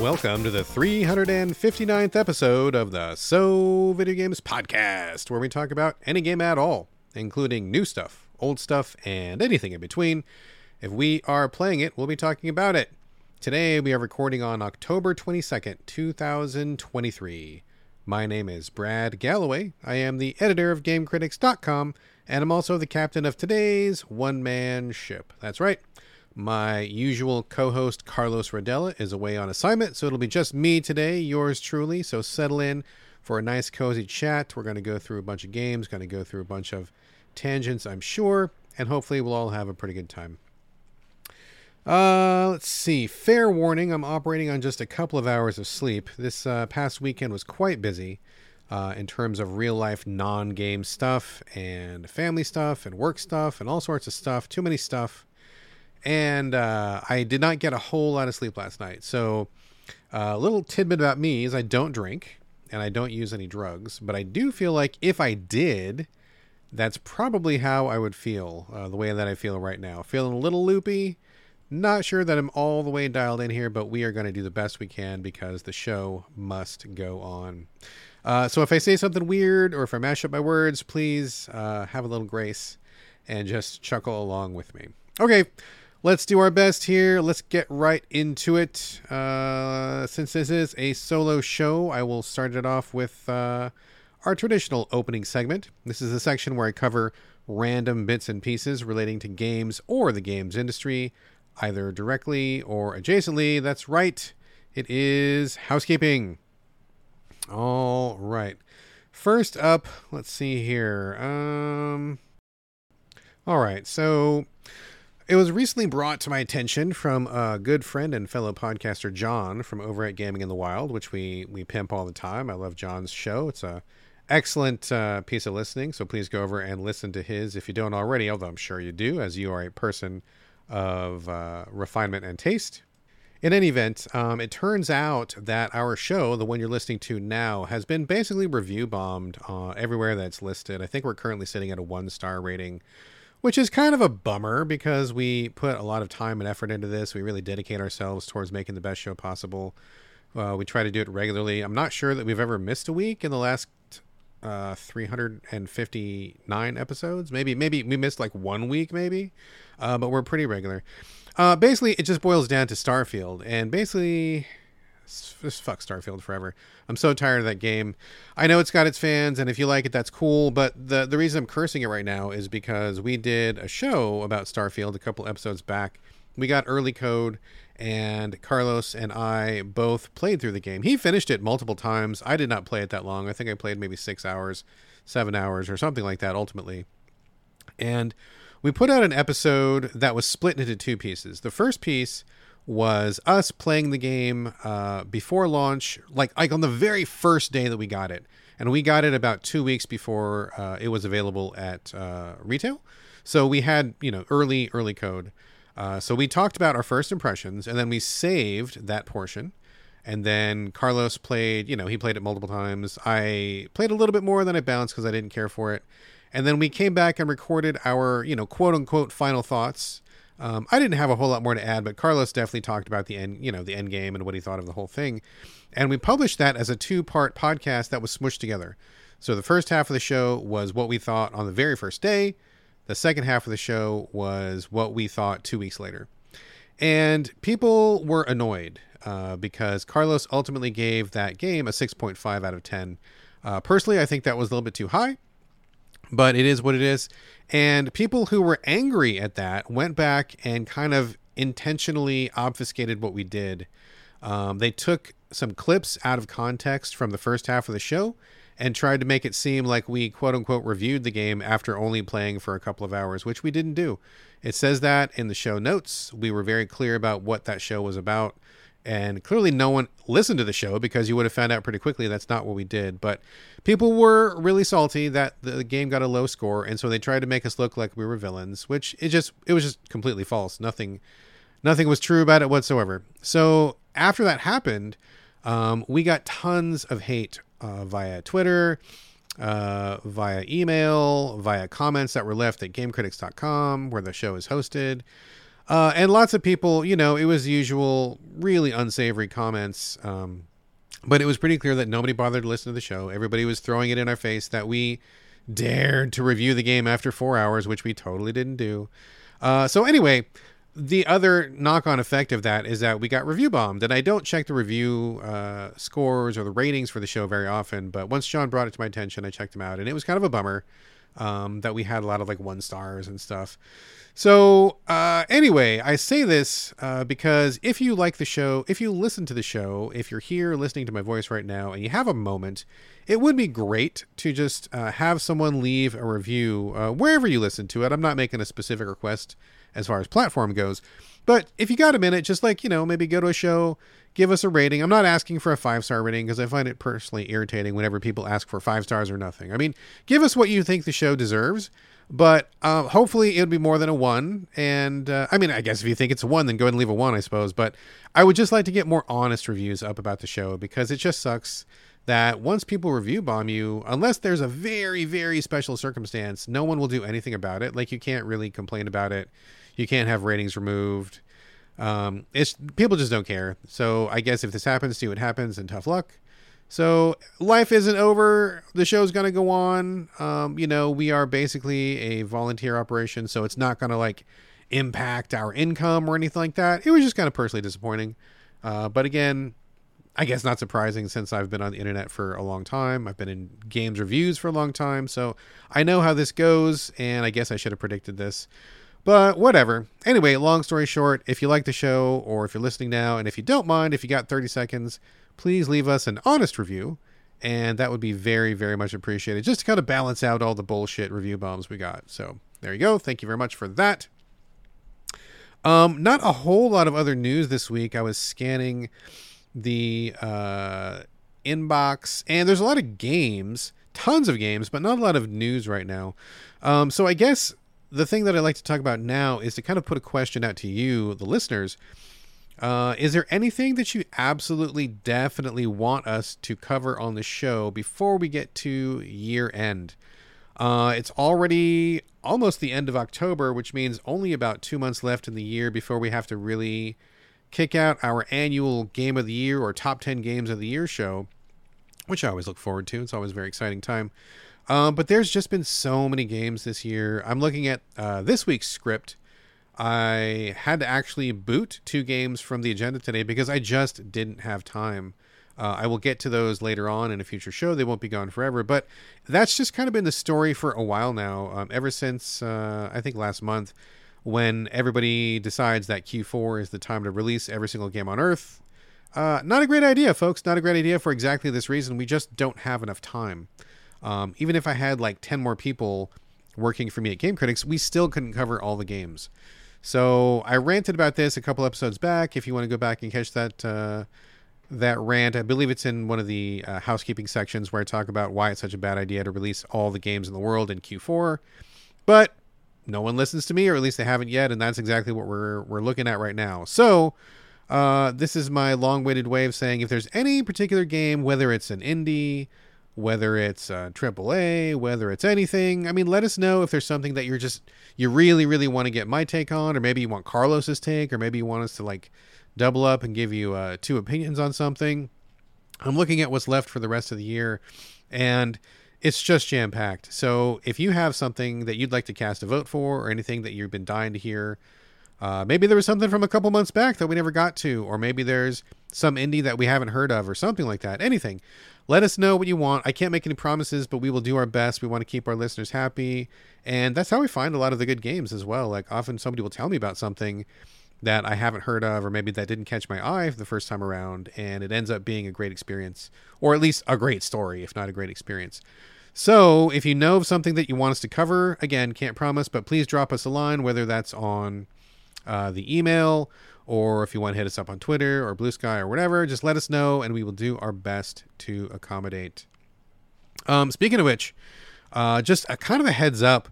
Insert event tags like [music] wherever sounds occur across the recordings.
Welcome to the 359th episode of the So Video Games Podcast, where we talk about any game at all, including new stuff, old stuff, and anything in between. If we are playing it, we'll be talking about it. Today we are recording on October 22nd, 2023. My name is Brad Galloway. I am the editor of GameCritics.com, and I'm also the captain of today's one man ship. That's right. My usual co host, Carlos Rodella, is away on assignment, so it'll be just me today, yours truly. So settle in for a nice, cozy chat. We're going to go through a bunch of games, going to go through a bunch of tangents, I'm sure, and hopefully we'll all have a pretty good time. Uh, let's see. Fair warning, I'm operating on just a couple of hours of sleep. This uh, past weekend was quite busy uh, in terms of real life non game stuff and family stuff and work stuff and all sorts of stuff. Too many stuff and uh, I did not get a whole lot of sleep last night. So, uh, a little tidbit about me is I don't drink and I don't use any drugs, but I do feel like if I did, that's probably how I would feel uh, the way that I feel right now. Feeling a little loopy. Not sure that I'm all the way dialed in here, but we are going to do the best we can because the show must go on. Uh, so if I say something weird or if I mash up my words, please uh, have a little grace and just chuckle along with me. Okay, let's do our best here. Let's get right into it. Uh, since this is a solo show, I will start it off with uh, our traditional opening segment. This is a section where I cover random bits and pieces relating to games or the games industry, either directly or adjacently. That's right, it is housekeeping. All right. First up, let's see here. Um, all right, so it was recently brought to my attention from a good friend and fellow podcaster John from over at Gaming in the Wild, which we we pimp all the time. I love John's show. It's a excellent uh, piece of listening. So please go over and listen to his if you don't already, although I'm sure you do, as you are a person of uh, refinement and taste. In any event, um, it turns out that our show, the one you're listening to now, has been basically review bombed uh, everywhere that's listed. I think we're currently sitting at a one star rating which is kind of a bummer because we put a lot of time and effort into this. We really dedicate ourselves towards making the best show possible. Uh, we try to do it regularly. I'm not sure that we've ever missed a week in the last uh, 359 episodes. Maybe maybe we missed like one week, maybe, uh, but we're pretty regular. Uh, basically, it just boils down to Starfield, and basically, just fuck Starfield forever. I'm so tired of that game. I know it's got its fans, and if you like it, that's cool. But the the reason I'm cursing it right now is because we did a show about Starfield a couple episodes back. We got early code, and Carlos and I both played through the game. He finished it multiple times. I did not play it that long. I think I played maybe six hours, seven hours, or something like that. Ultimately, and we put out an episode that was split into two pieces. The first piece was us playing the game uh, before launch, like like on the very first day that we got it, and we got it about two weeks before uh, it was available at uh, retail. So we had you know early early code. Uh, so we talked about our first impressions, and then we saved that portion. And then Carlos played, you know, he played it multiple times. I played a little bit more than I bounced because I didn't care for it. And then we came back and recorded our, you know, quote unquote final thoughts um, I didn't have a whole lot more to add, but Carlos definitely talked about the end, you know, the end game and what he thought of the whole thing. And we published that as a two-part podcast that was smushed together. So the first half of the show was what we thought on the very first day. The second half of the show was what we thought two weeks later. And people were annoyed uh, because Carlos ultimately gave that game a 6.5 out of 10. Uh, personally, I think that was a little bit too high but it is what it is. And people who were angry at that went back and kind of intentionally obfuscated what we did. Um, they took some clips out of context from the first half of the show and tried to make it seem like we quote unquote reviewed the game after only playing for a couple of hours, which we didn't do. It says that in the show notes. We were very clear about what that show was about and clearly no one listened to the show because you would have found out pretty quickly that's not what we did. But people were really salty that the game got a low score and so they tried to make us look like we were villains which it just it was just completely false. Nothing nothing was true about it whatsoever. So after that happened um, we got tons of hate uh, via twitter uh, via email via comments that were left at gamecritics.com where the show is hosted Uh, and lots of people, you know, it was usual, really unsavory comments. Um, but it was pretty clear that nobody bothered to listen to the show. Everybody was throwing it in our face that we dared to review the game after four hours, which we totally didn't do. Uh, so anyway, the other knock-on effect of that is that we got review bombed, and I don't check the review uh, scores or the ratings for the show very often. But once John brought it to my attention, I checked them out, and it was kind of a bummer um, that we had a lot of like one stars and stuff. So, uh, anyway, I say this uh, because if you like the show, if you listen to the show, if you're here listening to my voice right now and you have a moment, it would be great to just uh, have someone leave a review uh, wherever you listen to it. I'm not making a specific request as far as platform goes, but if you got a minute, just like, you know, maybe go to a show, give us a rating. I'm not asking for a five star rating because I find it personally irritating whenever people ask for five stars or nothing. I mean, give us what you think the show deserves but uh, hopefully it would be more than a one. And uh, I mean, I guess if you think it's a one, then go ahead and leave a one, I suppose. But I would just like to get more honest reviews up about the show because it just sucks that once people review bomb you, unless there's a very, very special circumstance, no one will do anything about it. Like you can't really complain about it. You can't have ratings removed. Um, it's people just don't care. So I guess if this happens, see what happens, and tough luck. So life isn't over. The show's gonna go on. Um, you know, we are basically a volunteer operation, so it's not gonna like impact our income or anything like that. It was just kind of personally disappointing. Uh, but again, I guess not surprising since I've been on the internet for a long time. I've been in games reviews for a long time, so I know how this goes, and I guess I should have predicted this. But whatever. Anyway, long story short, if you like the show or if you're listening now, and if you don't mind, if you got 30 seconds, please leave us an honest review. And that would be very, very much appreciated just to kind of balance out all the bullshit review bombs we got. So there you go. Thank you very much for that. Um, not a whole lot of other news this week. I was scanning the uh, inbox, and there's a lot of games, tons of games, but not a lot of news right now. Um, so I guess the thing that I'd like to talk about now is to kind of put a question out to you, the listeners. Uh, is there anything that you absolutely definitely want us to cover on the show before we get to year end? Uh, it's already almost the end of October, which means only about two months left in the year before we have to really kick out our annual Game of the Year or Top 10 Games of the Year show, which I always look forward to. It's always a very exciting time. Um, but there's just been so many games this year. I'm looking at uh, this week's script I had to actually boot two games from the agenda today because I just didn't have time. Uh, I will get to those later on in a future show. They won't be gone forever, but that's just kind of been the story for a while now. Um, ever since uh, I think last month, when everybody decides that Q4 is the time to release every single game on Earth. Uh, not a great idea, folks. Not a great idea for exactly this reason. We just don't have enough time. Um, even if I had like 10 more people working for me at Game Critics, we still couldn't cover all the games. So I ranted about this a couple episodes back. If you want to go back and catch that uh, that rant, I believe it's in one of the uh, housekeeping sections where I talk about why it's such a bad idea to release all the games in the world in Q4. But no one listens to me, or at least they haven't yet, and that's exactly what we're we're looking at right now. So. Uh, this is my long-winded way of saying if there's any particular game, whether it's an indie, whether it's uh, AAA, whether it's anything. I mean, let us know if there's something that you're just you really, really want to get my take on, or maybe you want Carlos's take, or maybe you want us to like double up and give you uh, two opinions on something. I'm looking at what's left for the rest of the year, and it's just jam packed. So if you have something that you'd like to cast a vote for, or anything that you've been dying to hear, uh, maybe there was something from a couple months back that we never got to, or maybe there's some indie that we haven't heard of, or something like that. Anything let us know what you want. I can't make any promises, but we will do our best. We want to keep our listeners happy. And that's how we find a lot of the good games as well. Like often somebody will tell me about something that I haven't heard of, or maybe that didn't catch my eye the first time around, and it ends up being a great experience, or at least a great story, if not a great experience. So, if you know of something that you want us to cover, again, can't promise, but please drop us a line, whether that's on uh, the email or if you want to hit us up on Twitter or Blue Sky or whatever, just let us know and we will do our best to accommodate. Um, speaking of which, uh, just a kind of a heads up.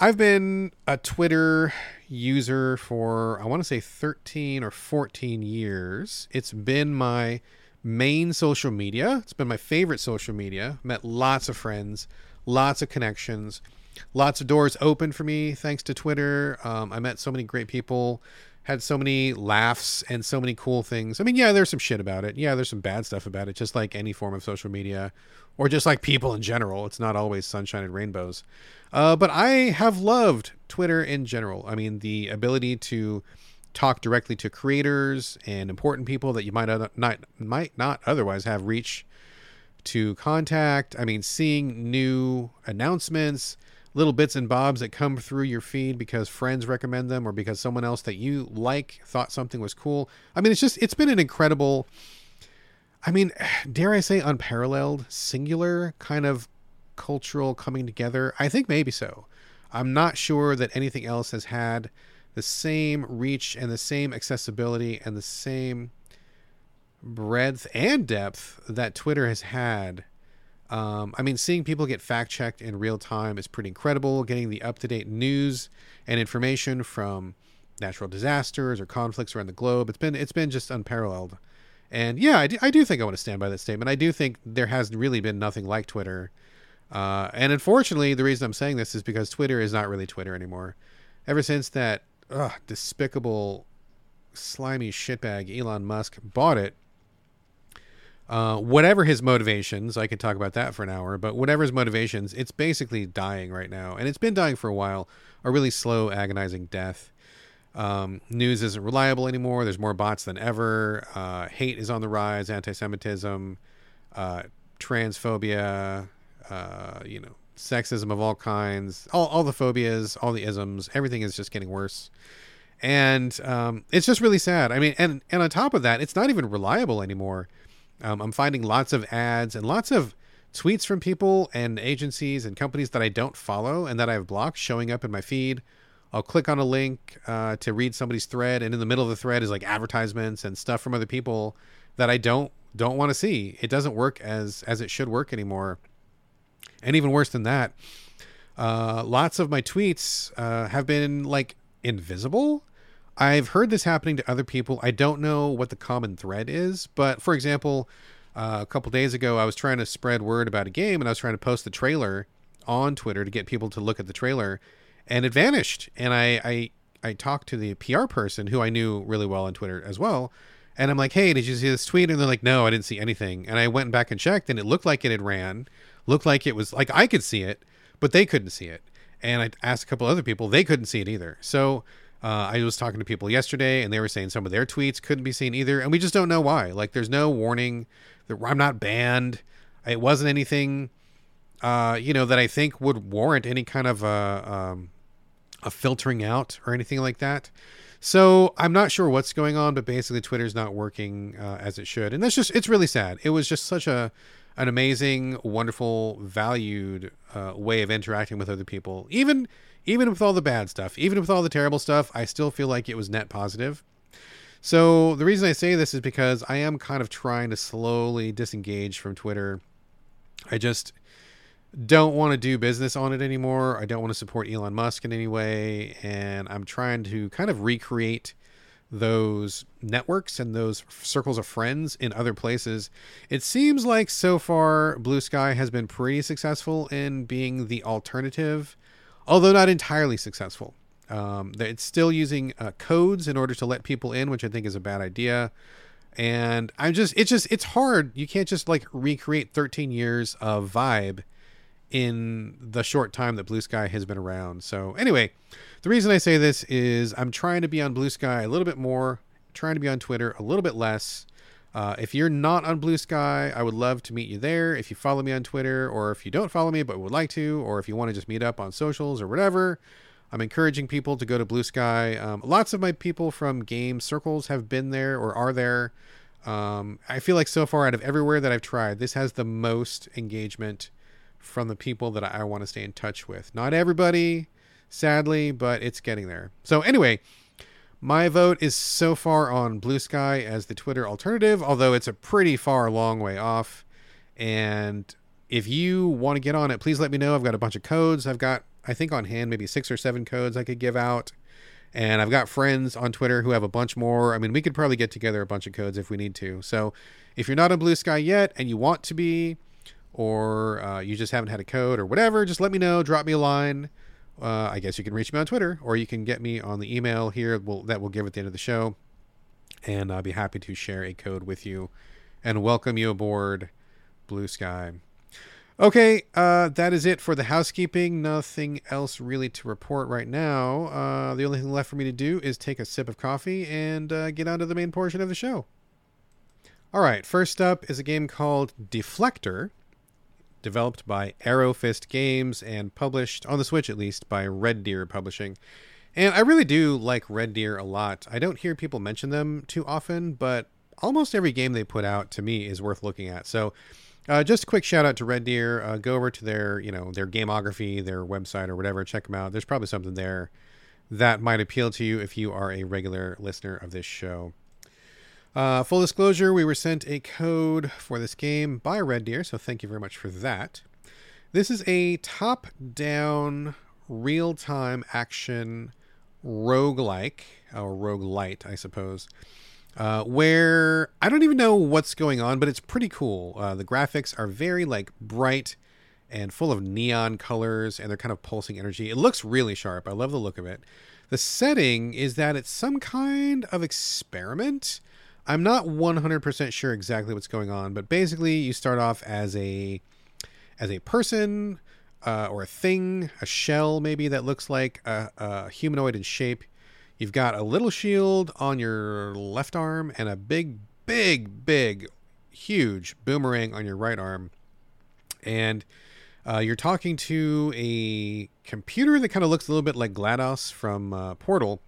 I've been a Twitter user for, I want to say 13 or 14 years. It's been my main social media. It's been my favorite social media. Met lots of friends, lots of connections. Lots of doors open for me thanks to Twitter. Um, I met so many great people, had so many laughs and so many cool things. I mean, yeah, there's some shit about it. Yeah, there's some bad stuff about it, just like any form of social media or just like people in general. It's not always sunshine and rainbows. Uh, but I have loved Twitter in general. I mean, the ability to talk directly to creators and important people that you might not might not otherwise have reach to contact. I mean, seeing new announcements, little bits and bobs that come through your feed because friends recommend them or because someone else that you like thought something was cool. I mean, it's just it's been an incredible I mean, [sighs] dare I say unparalleled, singular kind of cultural coming together? I think maybe so. I'm not sure that anything else has had the same reach and the same accessibility and the same breadth and depth that Twitter has had. Um, I mean, seeing people get fact checked in real time is pretty incredible. Getting the up to date news and information from natural disasters or conflicts around the globe, it's been it's been just unparalleled. And yeah, I do, I do think I want to stand by that statement. I do think there has really been nothing like Twitter. Uh, and unfortunately, the reason I'm saying this is because Twitter is not really Twitter anymore. Ever since that ugh, despicable, slimy shitbag Elon Musk bought it, uh, whatever his motivations, I could talk about that for an hour, but whatever his motivations, it's basically dying right now. And it's been dying for a while, a really slow, agonizing death. Um, news isn't reliable anymore. There's more bots than ever. Uh, hate is on the rise. Anti-Semitism, uh, transphobia, uh, you know, sexism of all kinds, all, all the phobias, all the isms. Everything is just getting worse, and um, it's just really sad. I mean, and and on top of that, it's not even reliable anymore. Um, I'm finding lots of ads and lots of tweets from people and agencies and companies that I don't follow and that I've blocked showing up in my feed I'll click on a link uh, to read somebody's thread, and in the middle of the thread is like advertisements and stuff from other people that I don't don't want to see. It doesn't work as as it should work anymore. And even worse than that, uh, lots of my tweets uh, have been like invisible. I've heard this happening to other people. I don't know what the common thread is, but for example, uh, a couple days ago, I was trying to spread word about a game, and I was trying to post the trailer on Twitter to get people to look at the trailer and it vanished. And I, I, I talked to the PR person who I knew really well on Twitter as well. And I'm like, hey, did you see this tweet? And they're like, no, I didn't see anything. And I went back and checked, and it looked like it had ran, looked like it was like I could see it, but they couldn't see it. And I asked a couple other people, they couldn't see it either. So uh, I was talking to people yesterday, and they were saying some of their tweets couldn't be seen either, and we just don't know why. Like, there's no warning. That I'm not banned. It wasn't anything, uh, you know, that I think would warrant any kind of uh, um, a filtering out or anything like that. So I'm not sure what's going on, but basically Twitter's not working uh, as it should, and that's just it's really sad. It was just such a an amazing, wonderful, valued uh, way of interacting with other people. Even even with all the bad stuff, even with all the terrible stuff, I still feel like it was net positive. So the reason I say this is because I am kind of trying to slowly disengage from Twitter. I just don't want to do business on it anymore. I don't want to support Elon Musk in any way. And I'm trying to kind of recreate those networks and those circles of friends in other places. It seems like so far Blue Sky has been pretty successful in being the alternative, although not entirely successful. Um, it's still using uh, codes in order to let people in, which I think is a bad idea. And I'm just, it's just, it's hard. You can't just like recreate 13 years of vibe in the short time that Blue Sky has been around. So, anyway, the reason I say this is I'm trying to be on Blue Sky a little bit more, trying to be on Twitter a little bit less. Uh, if you're not on Blue Sky, I would love to meet you there. If you follow me on Twitter, or if you don't follow me but would like to, or if you want to just meet up on socials or whatever, I'm encouraging people to go to Blue Sky. Um, lots of my people from game circles have been there or are there. Um, I feel like so far out of everywhere that I've tried, this has the most engagement from the people that I want to stay in touch with. Not everybody, sadly, but it's getting there. So, anyway, my vote is so far on Blue Sky as the Twitter alternative, although it's a pretty far, long way off. And if you want to get on it, please let me know. I've got a bunch of codes. I've got, I think, on hand, maybe six or seven codes I could give out. And I've got friends on Twitter who have a bunch more. I mean, we could probably get together a bunch of codes if we need to. So if you're not on Blue Sky yet and you want to be, or uh, you just haven't had a code or whatever, just let me know. Drop me a line. Uh, I guess you can reach me on Twitter, or you can get me on the email here we'll, that we'll give at the end of the show, and I'll be happy to share a code with you and welcome you aboard Blue Sky. Okay, uh, that is it for the housekeeping. Nothing else really to report right now. Uh, the only thing left for me to do is take a sip of coffee and uh, get on to the main portion of the show. All right, first up is a game called Deflector, developed by Arrow Fist Games and published, on the Switch at least, by Red Deer Publishing. And I really do like Red Deer a lot. I don't hear people mention them too often, but almost every game they put out to me is worth looking at. So, uh, just a quick shout out to Red Deer. Uh, go over to their, you know, their gamography, their website or whatever. Check them out. There's probably something there that might appeal to you if you are a regular listener of this show. Uh, full disclosure: we were sent a code for this game by Red Deer, so thank you very much for that. This is a top-down, real-time action roguelike or roguelite, I suppose uh, where I don't even know what's going on, but it's pretty cool. Uh, the graphics are very like bright and full of neon colors, and they're kind of pulsing energy. It looks really sharp. I love the look of it. The setting is that it's some kind of experiment. I'm not 100% sure exactly what's going on, but basically you start off as a as a person uh, or a thing, a shell maybe that looks like a, a humanoid in shape. You've got a little shield on your left arm and a big, big, big, huge boomerang on your right arm. And uh, you're talking to a computer that kind of looks a little bit like GLaDOS from uh, Portal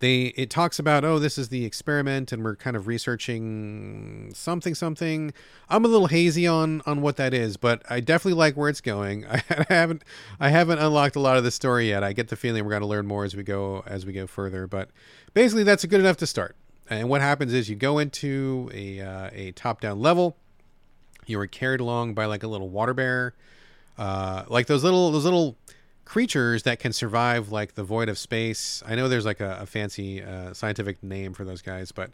they it talks about oh this is the experiment and we're kind of researching something something. I'm a little hazy on on what that is but i definitely like where it's going. [laughs] I, haven't i haven't unlocked a lot of the story yet. I get the feeling we're going to learn more as we go as we go further but basically that's good enough to start. And what happens is you go into a uh, a top down level. You are carried along by like a little water bear uh, like those little those little creatures that can survive like the void of space. I know there's like a, a fancy uh, scientific name for those guys, but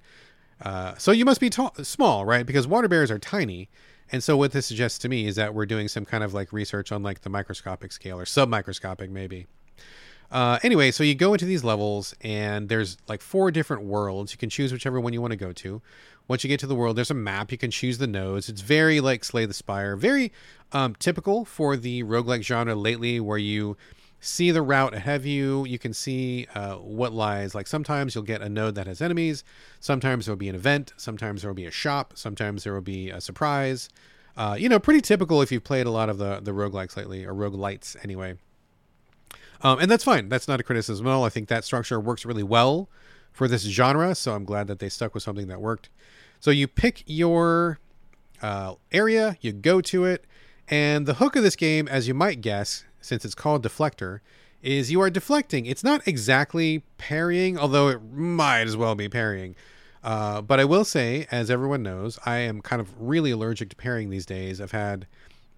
uh, so you must be small, right? Because water bears are tiny. And so what this suggests to me is that we're doing some kind of like research on like the microscopic scale or submicroscopic maybe. Uh, anyway, so you go into these levels and there's like four different worlds. You can choose whichever one you want to go to. Once you get to the world, there's a map. You can choose the nodes. It's very like Slay the Spire, very um, typical for the roguelike genre lately, where you see the route ahead of you. You can see uh, what lies. Like sometimes you'll get a node that has enemies. Sometimes there will be an event. Sometimes there will be a shop. Sometimes there will be a surprise. Uh, you know, pretty typical if you've played a lot of the the roguelikes lately or roguelites anyway. Um, and that's fine. That's not a criticism at all. I think that structure works really well for this genre. So I'm glad that they stuck with something that worked. So you pick your uh, area, you go to it, and the hook of this game, as you might guess, since it's called Deflector, is you are deflecting. It's not exactly parrying, although it might as well be parrying. Uh, but I will say, as everyone knows, I am kind of really allergic to parrying these days. I've had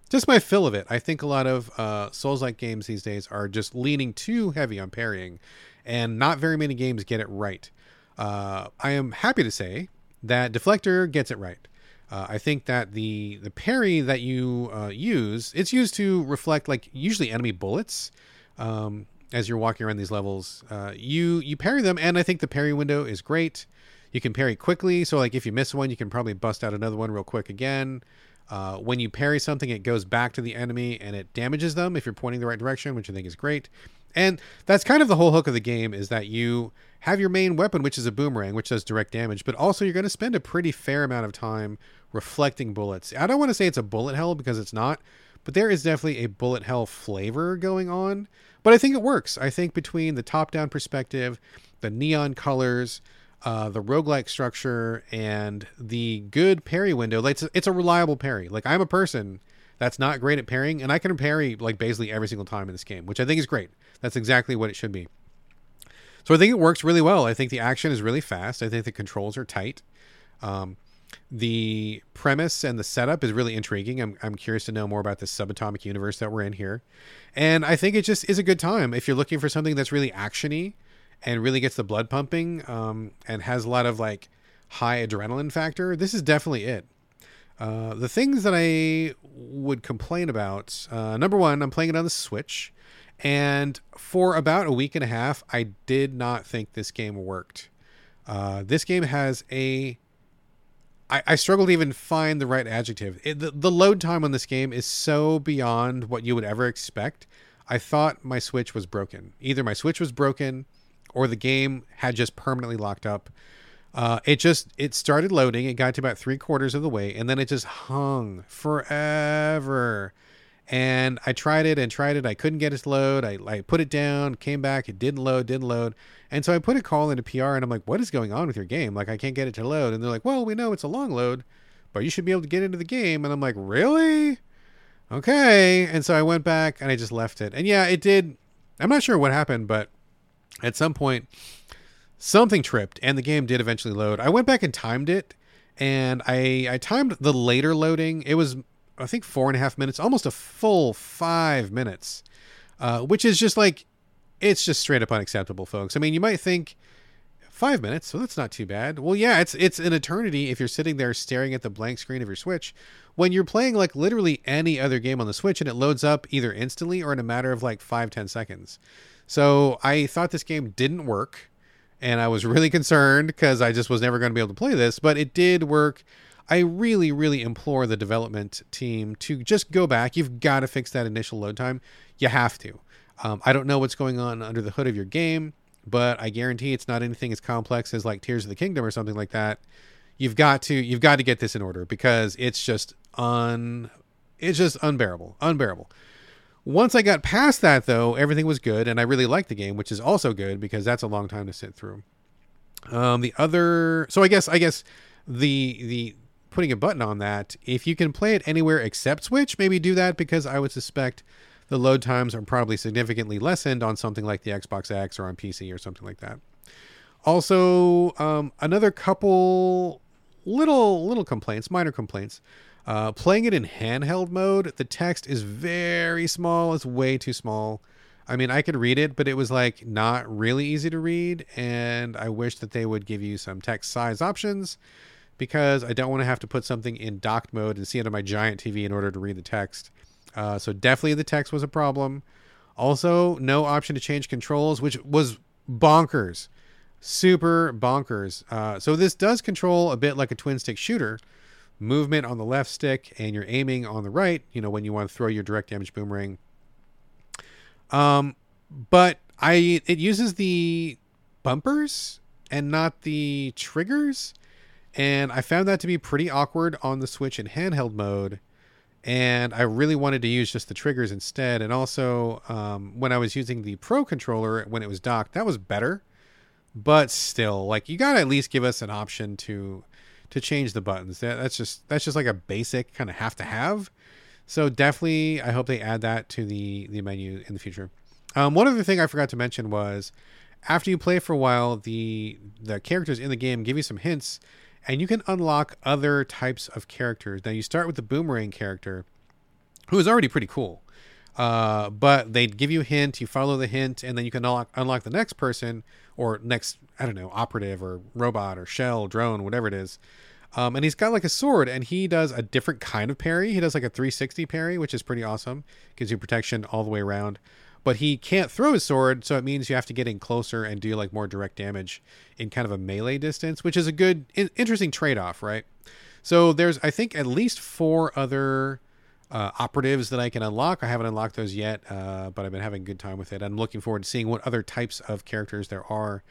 just my fill of it. I think a lot of uh, Souls-like games these days are just leaning too heavy on parrying, and not very many games get it right. Uh, I am happy to say that Deflector gets it right. Uh, I think that the the parry that you uh, use, it's used to reflect like usually enemy bullets. Um, as you're walking around these levels, uh, you you parry them, and I think the parry window is great. You can parry quickly, so like if you miss one, you can probably bust out another one real quick again. Uh, when you parry something, it goes back to the enemy and it damages them if you're pointing the right direction, which I think is great. And that's kind of the whole hook of the game is that you have your main weapon, which is a boomerang, which does direct damage, but also you're going to spend a pretty fair amount of time reflecting bullets. I don't want to say it's a bullet hell because it's not, but there is definitely a bullet hell flavor going on. But I think it works. I think between the top down perspective, the neon colors, uh, the roguelike structure and the good parry window. Like it's, it's a reliable parry. Like I'm a person that's not great at parrying, and I can parry like basically every single time in this game, which I think is great. That's exactly what it should be. So I think it works really well. I think the action is really fast. I think the controls are tight. Um, the premise and the setup is really intriguing. I'm, I'm curious to know more about this subatomic universe that we're in here. And I think it just is a good time if you're looking for something that's really actiony and really gets the blood pumping um, and has a lot of like high adrenaline factor, this is definitely it. Uh, the things that I would complain about uh, number one, I'm playing it on the Switch. And for about a week and a half, I did not think this game worked. Uh, this game has a. I, I struggle to even find the right adjective. It, the, the load time on this game is so beyond what you would ever expect. I thought my Switch was broken. Either my Switch was broken or the game had just permanently locked up. Uh, it just it started loading. It got to about three quarters of the way, and then it just hung forever. And I tried it and tried it. I couldn't get it to load. I, I put it down, came back. It didn't load, didn't load. And so I put a call into PR, and I'm like, "What is going on with your game? Like, I can't get it to load." And they're like, "Well, we know it's a long load, but you should be able to get into the game." And I'm like, "Really? Okay." And so I went back and I just left it. And yeah, it did. I'm not sure what happened, but at some point something tripped and the game did eventually load. I went back and timed it and I I timed the later loading. It was I think four and a half minutes, almost a full five minutes, uh, which is just like it's just straight up unacceptable, folks. I mean, you might think five minutes, so that's not too bad. Well, yeah, it's it's an eternity if you're sitting there staring at the blank screen of your Switch. When you're playing like literally any other game on the Switch and it loads up either instantly or in a matter of like five ten seconds. So I thought this game didn't work and I was really concerned because I just was never going to be able to play this, but it did work. I really, really implore the development team to just go back. You've got to fix that initial load time. You have to. Um, I don't know what's going on under the hood of your game, but I guarantee it's not anything as complex as like Tears of the Kingdom or something like that. You've got to you've got to get this in order because it's just un it's just unbearable, unbearable. Once I got past that, though, everything was good, and I really liked the game, which is also good because that's a long time to sit through. Um, the other, so I guess, I guess the the putting a button on that, if you can play it anywhere except Switch, maybe do that because I would suspect the load times are probably significantly lessened on something like the Xbox X or on PC or something like that. Also, um, another couple little little complaints, minor complaints. Uh, playing it in handheld mode, the text is very small. It's way too small. I mean, I could read it, but it was like not really easy to read. And I wish that they would give you some text size options because I don't want to have to put something in docked mode and see it on my giant TV in order to read the text. Uh, so definitely the text was a problem. Also, no option to change controls, which was bonkers, super bonkers. Uh, so this does control a bit like a twin stick shooter movement on the left stick and you're aiming on the right, you know, when you want to throw your direct damage boomerang. Um, but I it uses the bumpers and not the triggers, and I found that to be pretty awkward on the Switch in handheld mode. And I really wanted to use just the triggers instead. And also, um, when I was using the Pro controller when it was docked, that was better. But still, like you gotta at least give us an option to to change the buttons. That, that's just that's just like a basic kind of have to have. So definitely, I hope they add that to the the menu in the future. Um, one other thing I forgot to mention was after you play for a while, the the characters in the game give you some hints, and you can unlock other types of characters. Now you start with the boomerang character, who is already pretty cool. Uh, but they give you a hint, you follow the hint, and then you can unlock, unlock the next person or next, I don't know, operative or robot or shell, drone, whatever it is. Um, and he's got like a sword, and he does a different kind of parry. He does like a 360 parry, which is pretty awesome. Gives you protection all the way around. But he can't throw his sword, so it means you have to get in closer and do like more direct damage in kind of a melee distance, which is a good, interesting trade off, right? So there's, I think, at least four other uh, operatives that I can unlock. I haven't unlocked those yet, uh, but I've been having a good time with it. I'm looking forward to seeing what other types of characters there are.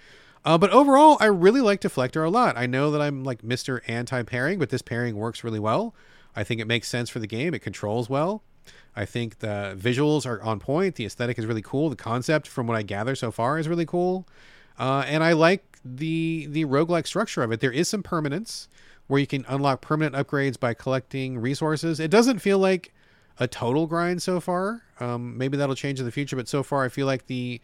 Uh, but overall, I really like Deflector a lot. I know that I'm like Mr. Anti parrying, but this parrying works really well. I think it makes sense for the game. It controls well. I think the visuals are on point. The aesthetic is really cool. The concept, from what I gather so far, is really cool. Uh, and I like the the roguelike structure of it. There is some permanence where you can unlock permanent upgrades by collecting resources. It doesn't feel like a total grind so far. Um, maybe that'll change in the future, but so far I feel like the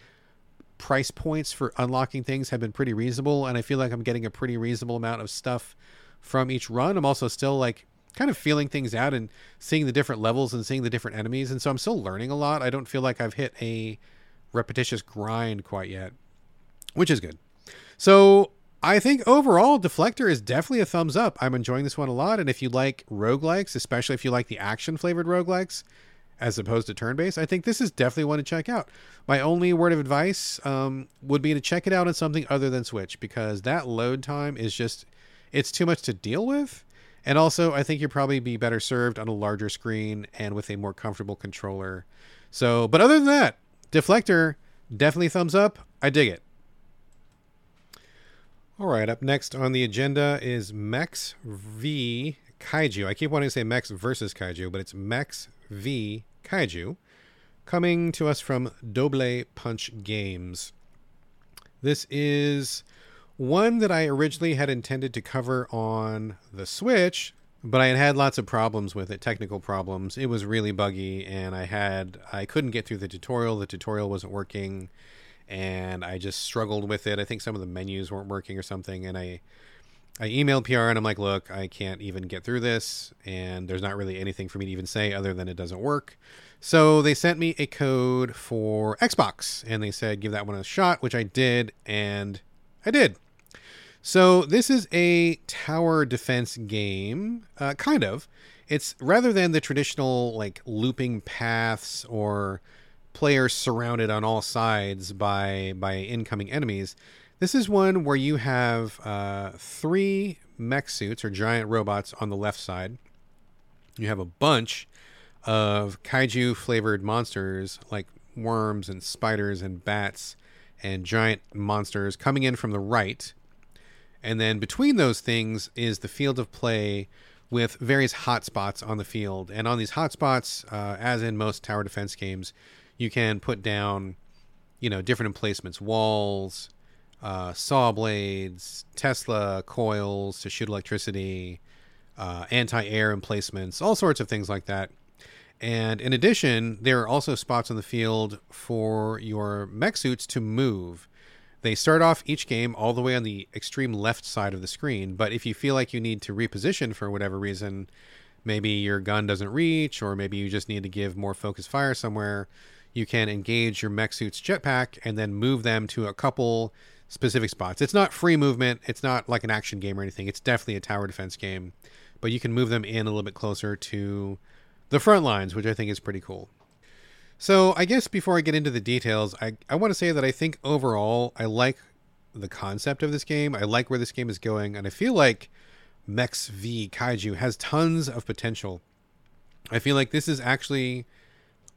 price points for unlocking things have been pretty reasonable, and I feel like I'm getting a pretty reasonable amount of stuff from each run. I'm also still like kind of feeling things out and seeing the different levels and seeing the different enemies, and so I'm still learning a lot. I don't feel like I've hit a repetitious grind quite yet, which is good. So I think overall, Deflector is definitely a thumbs up. I'm enjoying this one a lot. And if you like roguelikes, especially if you like the action flavored roguelikes, as opposed to turn based, I think this is definitely one to check out. My only word of advice um, would be to check it out on something other than Switch because that load time is just, it's too much to deal with. And also, I think you'd probably be better served on a larger screen and with a more comfortable controller. So, but other than that, Deflector, definitely thumbs up. I dig it. All right, up next on the agenda is Mechs v Kaiju. I keep wanting to say Mechs versus Kaiju, but it's Mechs v Kaiju, coming to us from Doble Punch Games. This is one that I originally had intended to cover on the Switch, but I had had lots of problems with it, technical problems. It was really buggy, and I had I couldn't get through the tutorial. The tutorial wasn't working and I just struggled with it. I think some of the menus weren't working or something, and I I emailed PR and I'm like, look, I can't even get through this, and there's not really anything for me to even say other than it doesn't work. So they sent me a code for Xbox, and they said give that one a shot, which I did, and I did. So this is a tower defense game, uh, kind of. It's rather than the traditional like looping paths or players surrounded on all sides by by incoming enemies. This is one where you have uh, three mech suits or giant robots on the left side. You have a bunch of kaiju flavored monsters like worms and spiders and bats and giant monsters coming in from the right. And then between those things is the field of play with various hotspots on the field. And on these hotspots, uh, as in most tower defense games, you can put down, you know, different emplacements, walls, uh, saw blades, Tesla coils to shoot electricity, uh, anti-air emplacements, all sorts of things like that. And in addition, there are also spots on the field for your mech suits to move. They start off each game all the way on the extreme left side of the screen, but if you feel like you need to reposition for whatever reason, maybe your gun doesn't reach, or maybe you just need to give more focused fire somewhere, you can engage your mech suit's jetpack and then move them to a couple specific spots. It's not free movement, it's not like an action game or anything. It's definitely a tower defense game, but you can move them in a little bit closer to the front lines, which I think is pretty cool. So, I guess before I get into the details, I, I want to say that I think overall I like the concept of this game. I like where this game is going, and I feel like Mechs v Kaiju has tons of potential. I feel like this is actually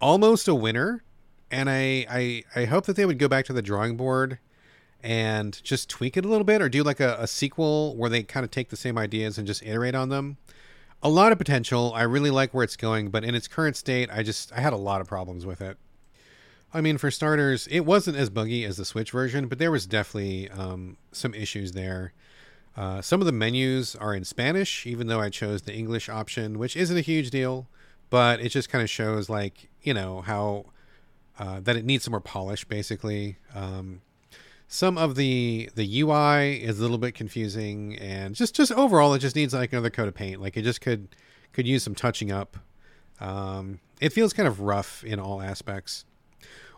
almost a winner, and I, I I hope that they would go back to the drawing board and just tweak it a little bit, or do like a, a sequel where they kind of take the same ideas and just iterate on them. A lot of potential. I really like where it's going, but in its current state, I just I had a lot of problems with it. I mean, for starters, it wasn't as buggy as the Switch version, but there was definitely um, some issues there. Uh, some of the menus are in Spanish, even though I chose the English option, which isn't a huge deal but it just kind of shows like you know how uh, that it needs some more polish basically. Um, some of the the ui is a little bit confusing and just just overall it just needs like another coat of paint. Like it just could could use some touching up. Um, it feels kind of rough in all aspects.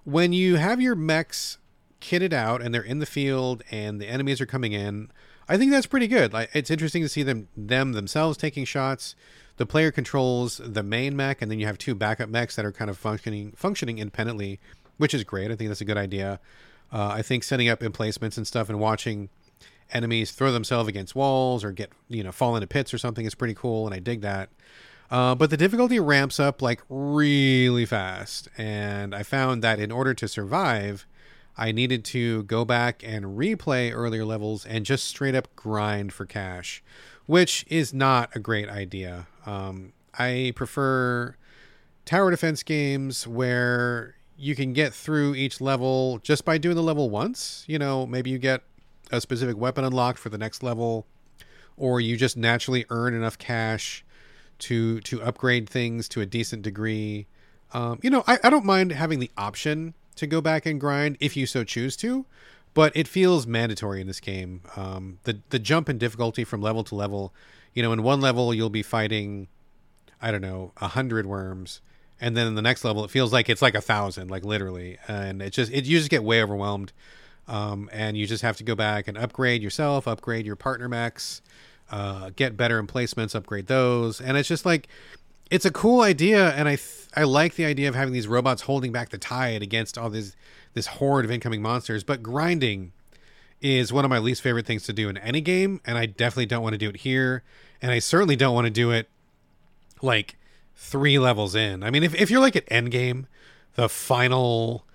When you have your mechs kitted out and they're in the field and the enemies are coming in i think that's pretty good. Like it's interesting to see them them themselves taking shots the player controls the main mech, and then you have two backup mechs that are kind of functioning functioning independently, which is great. I think that's a good idea. Uh, I think setting up emplacements and stuff and watching enemies throw themselves against walls or get you know fall into pits or something is pretty cool, and I dig that. Uh, but the difficulty ramps up like really fast, and I found that in order to survive, I needed to go back and replay earlier levels and just straight up grind for cash, which is not a great idea. Um, I prefer tower defense games where you can get through each level just by doing the level once. You know, maybe you get a specific weapon unlocked for the next level, or you just naturally earn enough cash to to upgrade things to a decent degree. Um, you know, I, I don't mind having the option to go back and grind if you so choose to, but it feels mandatory in this game. Um, the the jump in difficulty from level to level you know, in one level you'll be fighting, I don't know, a hundred worms, and then in the next level it feels like it's like a thousand, like literally, and it just it you just get way overwhelmed. Um, and you just have to go back and upgrade yourself, upgrade your partner mechs, uh, get better emplacements, upgrade those. And it's just like, it's a cool idea. And I, th- I like the idea of having these robots holding back the tide against all this, this horde of incoming monsters. But grinding is one of my least favorite things to do in any game. And I definitely don't want to do it here. And I certainly don't want to do it like three levels in. I mean, if, if you're like at endgame, the final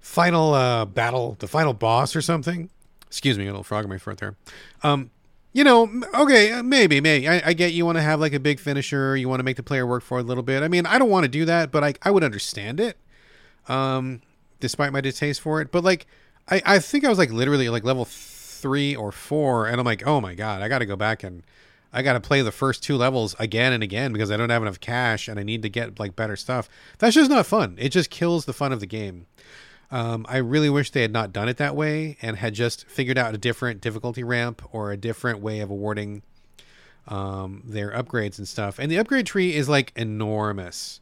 final uh, battle, the final boss or something. Excuse me, a little frog in my throat there. Um, you know, okay, uh, maybe, maybe. I, I get you want to have like a big finisher. You want to make the player work for a little bit. I mean, I don't want to do that, but I, I would understand it, um, despite my distaste for it. But like, I, I think I was like literally like level three or four, and I'm like, oh my god, I got to go back and I got to play the first two levels again and again because I don't have enough cash and I need to get like better stuff. That's just not fun. It just kills the fun of the game. Um, I really wish they had not done it that way and had just figured out a different difficulty ramp or a different way of awarding um, their upgrades and stuff. And the upgrade tree is like enormous,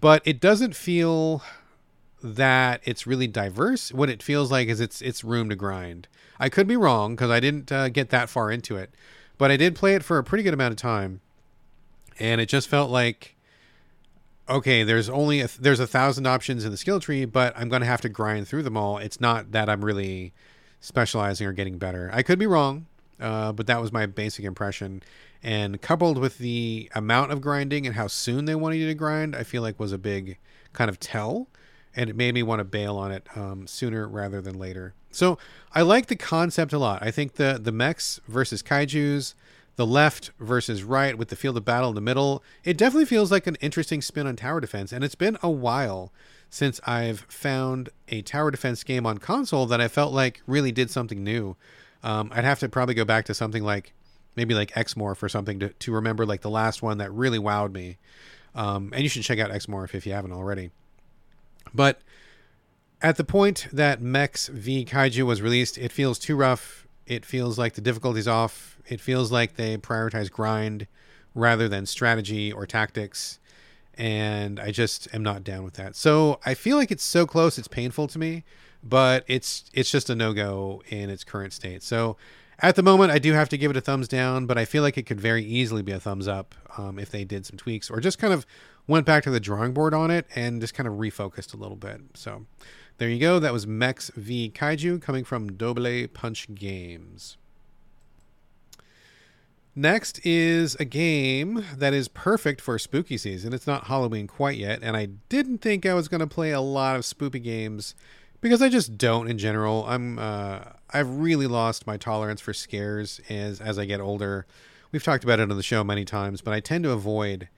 but it doesn't feel that it's really diverse. What it feels like is it's it's room to grind. I could be wrong because I didn't uh, get that far into it, but I did play it for a pretty good amount of time, and it just felt like okay, there's only a, there's a thousand options in the skill tree, but I'm to have to grind through them all. It's not that I'm really specializing or getting better. I could be wrong, uh, but that was my basic impression. And coupled with the amount of grinding and how soon they wanted you to grind, I feel like was a big kind of tell. And it made me want to bail on it um, sooner rather than later. So I like the concept a lot. I think the the mechs versus kaiju's, the left versus right with the field of battle in the middle. It definitely feels like an interesting spin on tower defense, and it's been a while since I've found a tower defense game on console that I felt like really did something new. Um, I'd have to probably go back to something like maybe like X-Morph or something to, to remember like the last one that really wowed me. Um, and you should check out X-Morph if you haven't already. But at the point that Mechs v Kaiju was released, it feels too rough it feels like the difficulty's off. It feels like they prioritize grind rather than strategy or tactics. And I just am not down with that. So I feel like it's so close, it's painful to me, but it's it's just a no go in its current state. So at the moment, I do have to give it a thumbs down, but I feel like it could very easily be a thumbs up um, if they did some tweaks or just kind of went back to the drawing board on it and just kind of refocused a little bit. So there you go. That was Mechs v Kaiju coming from Doble Punch Games. Next is a game that is perfect for spooky season. It's not Halloween quite yet, and I didn't think I was going to play a lot of spooky games because I just don't in general. I'm uh, I've really lost my tolerance for scares as as I get older. We've talked about it on the show many times, but I tend to avoid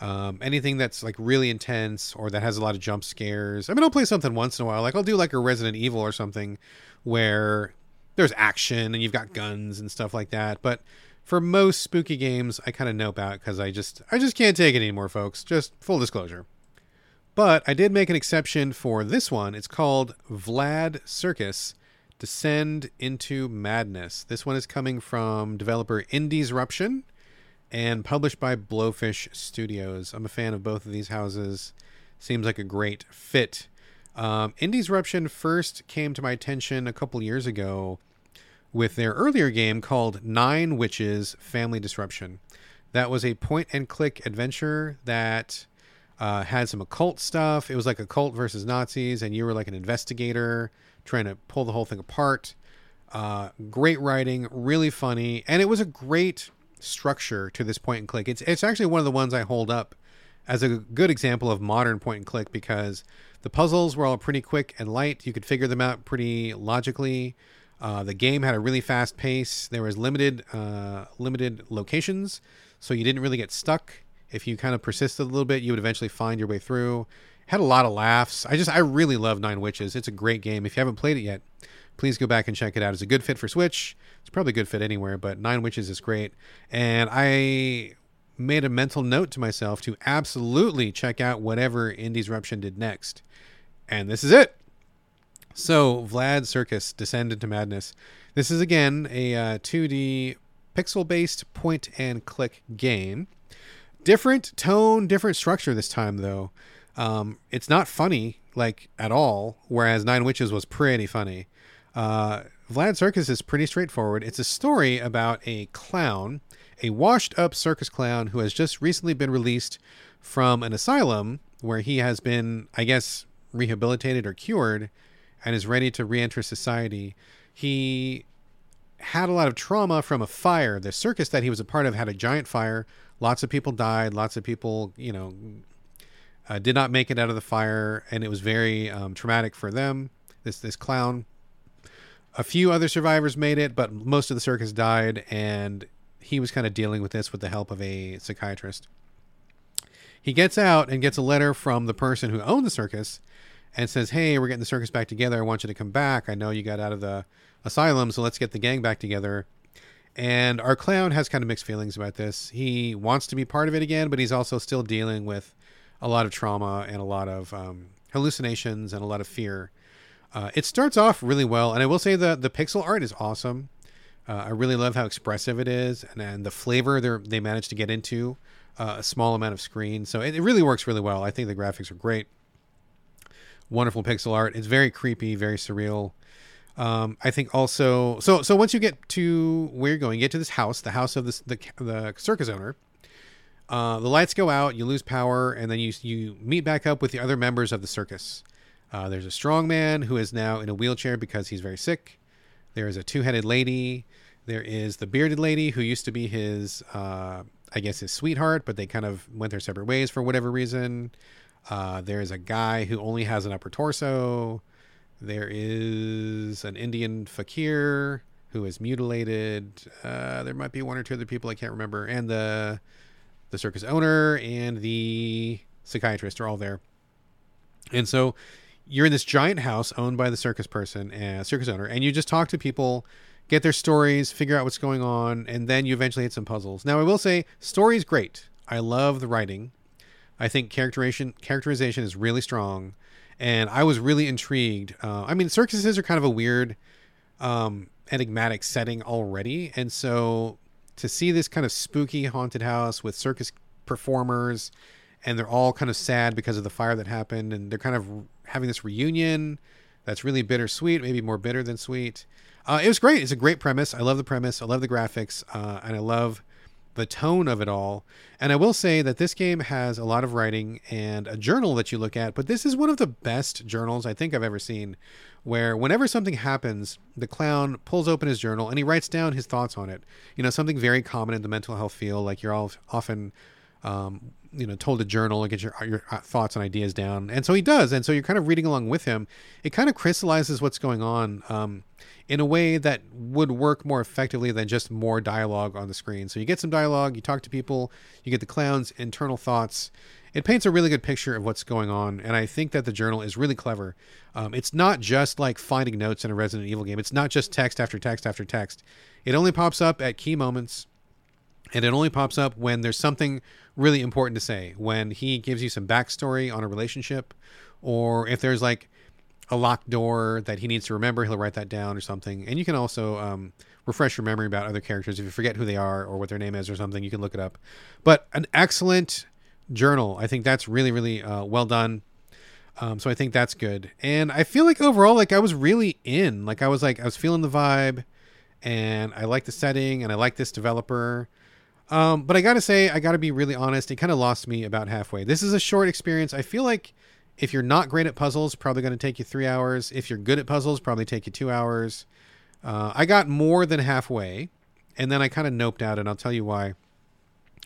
um, anything that's like really intense or that has a lot of jump scares. I mean, I'll play something once in a while. Like I'll do like a Resident Evil or something where there's action and you've got guns and stuff like that. But for most spooky games, I kind of nope out because I just I just can't take it anymore, folks. Just full disclosure. But I did make an exception for this one. It's called Vlad Circus Descend into Madness. This one is coming from developer Indies Indiesruption and published by Blowfish Studios. I'm a fan of both of these houses. Seems like a great fit. Um, Indiesruption first came to my attention a couple years ago with their earlier game called Nine Witches Family Disruption. That was a point and click adventure that uh, had some occult stuff. It was like a cult versus Nazis, and you were like an investigator trying to pull the whole thing apart. Uh, great writing, really funny, and it was a great structure to this point and click. It's it's actually one of the ones I hold up as a good example of modern point and click because the puzzles were all pretty quick and light. You could figure them out pretty logically. Uh, the game had a really fast pace. There was limited uh, limited locations, so you didn't really get stuck. If you kind of persisted a little bit, you would eventually find your way through. Had a lot of laughs. I just I really love Nine Witches. It's a great game. If you haven't played it yet, please go back and check it out. It's a good fit for Switch. It's probably a good fit anywhere, but Nine Witches is great. And I made a mental note to myself to absolutely check out whatever Indiesruption did next. And this is it. So, Vlad Circus Descend into Madness. This is again a uh, 2D pixel based point and click game. Different tone, different structure this time, though. Um, it's not funny, like at all, whereas Nine Witches was pretty funny. Uh, Vlad Circus is pretty straightforward. It's a story about a clown, a washed up circus clown who has just recently been released from an asylum where he has been, I guess, rehabilitated or cured and is ready to re enter society. He had a lot of trauma from a fire. The circus that he was a part of had a giant fire. Lots of people died. Lots of people, you know, uh, did not make it out of the fire, and it was very um, traumatic for them. This this clown. A few other survivors made it, but most of the circus died, and he was kind of dealing with this with the help of a psychiatrist. He gets out and gets a letter from the person who owned the circus and says, Hey, we're getting the circus back together. I want you to come back. I know you got out of the asylum, so let's get the gang back together. And our clown has kind of mixed feelings about this. He wants to be part of it again, but he's also still dealing with a lot of trauma and a lot of um, hallucinations and a lot of fear. Uh, it starts off really well, and I will say the the pixel art is awesome. Uh, I really love how expressive it is, and, and the flavor they they managed to get into uh, a small amount of screen. So it, it really works really well. I think the graphics are great. Wonderful pixel art. It's very creepy, very surreal. Um, I think also so so once you get to where you're going, you get to this house, the house of the the circus owner. Uh, the lights go out, you lose power, and then you you meet back up with the other members of the circus. Uh, there's a strong man who is now in a wheelchair because he's very sick. There is a two-headed lady. There is the bearded lady who used to be his, uh, I guess, his sweetheart, but they kind of went their separate ways for whatever reason. Uh, there's a guy who only has an upper torso. There is an Indian fakir who is mutilated. Uh, there might be one or two other people I can't remember, and the the circus owner and the psychiatrist are all there. And so you're in this giant house owned by the circus person and circus owner, and you just talk to people, get their stories, figure out what's going on, and then you eventually hit some puzzles. Now I will say, story's great. I love the writing. I think characterization characterization is really strong, and I was really intrigued. Uh, I mean, circuses are kind of a weird, um, enigmatic setting already, and so to see this kind of spooky haunted house with circus performers and they're all kind of sad because of the fire that happened and they're kind of having this reunion that's really bittersweet maybe more bitter than sweet. Uh, it was great. It's a great premise. I love the premise. I love the graphics uh, and i love the tone of it all. And i will say that this game has a lot of writing and a journal that you look at but this is one of the best journals i think i've ever seen where whenever something happens, the clown pulls open his journal and he writes down his thoughts on it. You know, something very common in the mental health field, like you're all often, um, you know, told to journal and get your your thoughts and ideas down, and so he does, and so you're kind of reading along with him. It kind of crystallizes what's going on um, in a way that would work more effectively than just more dialogue on the screen. So you get some dialogue, you talk to people, you get the clown's internal thoughts it paints a really good picture of what's going on, and I think that the journal is really clever. Um, it's not just like finding notes in a Resident Evil game. It's not just text after text after text. It only pops up at key moments, and it only pops up when there's something really important to say. When he gives you some backstory on a relationship, or if there's like a locked door that he needs to remember, he'll write that down or something. And you can also um, refresh your memory about other characters if you forget who they are or what their name is or something. You can look it up. But an excellent journal. I think that's really, really uh, well done. Um, so I think that's good. And I feel like overall, like I was really in. Like I was like I was feeling the vibe, and I like the setting, and I like this developer. Um, but I gotta say, I gotta be really honest. It kind of lost me about halfway. This is a short experience. I feel like if you're not great at puzzles, probably to take you three hours. If you're good at puzzles, probably take you two hours. Uh, I got more than halfway, and then I kind of noped out, and I'll tell you why.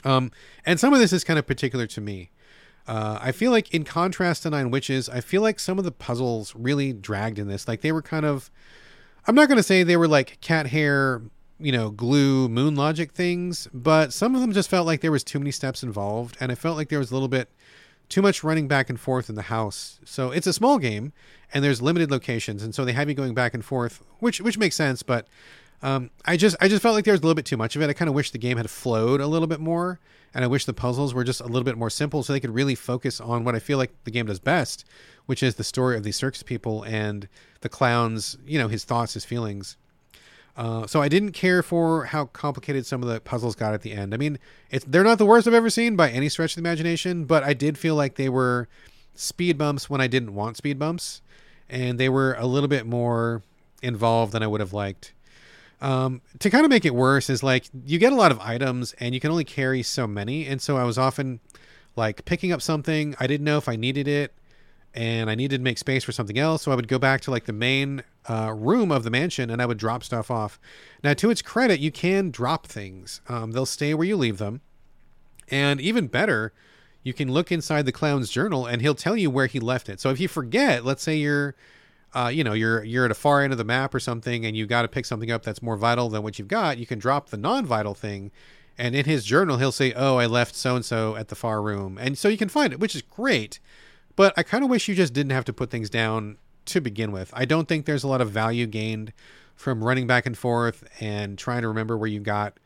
Um, and some of this is kind of particular to me. Uh, I feel like, in contrast to Nine Witches, I feel like some of the puzzles really dragged in this. Like they were kind of, I'm not going to say they were like cat hair, you know, glue, moon logic things, but some of them just felt like there was too many steps involved, and it felt like there was a little bit too much running back and forth in the house. So it's a small game, and there's limited locations, and so they have you going back and forth, which which makes sense, but um, I just I just felt like there was a little bit too much of it. I kind of wish the game had flowed a little bit more, and I wish the puzzles were just a little bit more simple, so they could really focus on what I feel like the game does best, which is the story of these circus people and the clowns. You know, his thoughts, his feelings. Uh, so I didn't care for how complicated some of the puzzles got at the end. I mean, it's they're not the worst I've ever seen by any stretch of the imagination, but I did feel like they were speed bumps when I didn't want speed bumps, and they were a little bit more involved than I would have liked. Um, to kind of make it worse is like you get a lot of items and you can only carry so many, and so I was often like picking up something I didn't know if I needed it, and I needed to make space for something else, so I would go back to like the main uh, room of the mansion and I would drop stuff off. Now, to its credit, you can drop things; um, they'll stay where you leave them, and even better, you can look inside the clown's journal and he'll tell you where he left it. So if you forget, let's say you're uh, you know, you're you're at a far end of the map or something, and you got to pick something up that's more vital than what you've got. You can drop the non-vital thing, and in his journal he'll say, "Oh, I left so and so at the far room," and so you can find it, which is great. But I kind of wish you just didn't have to put things down to begin with. I don't think there's a lot of value gained from running back and forth and trying to remember where you got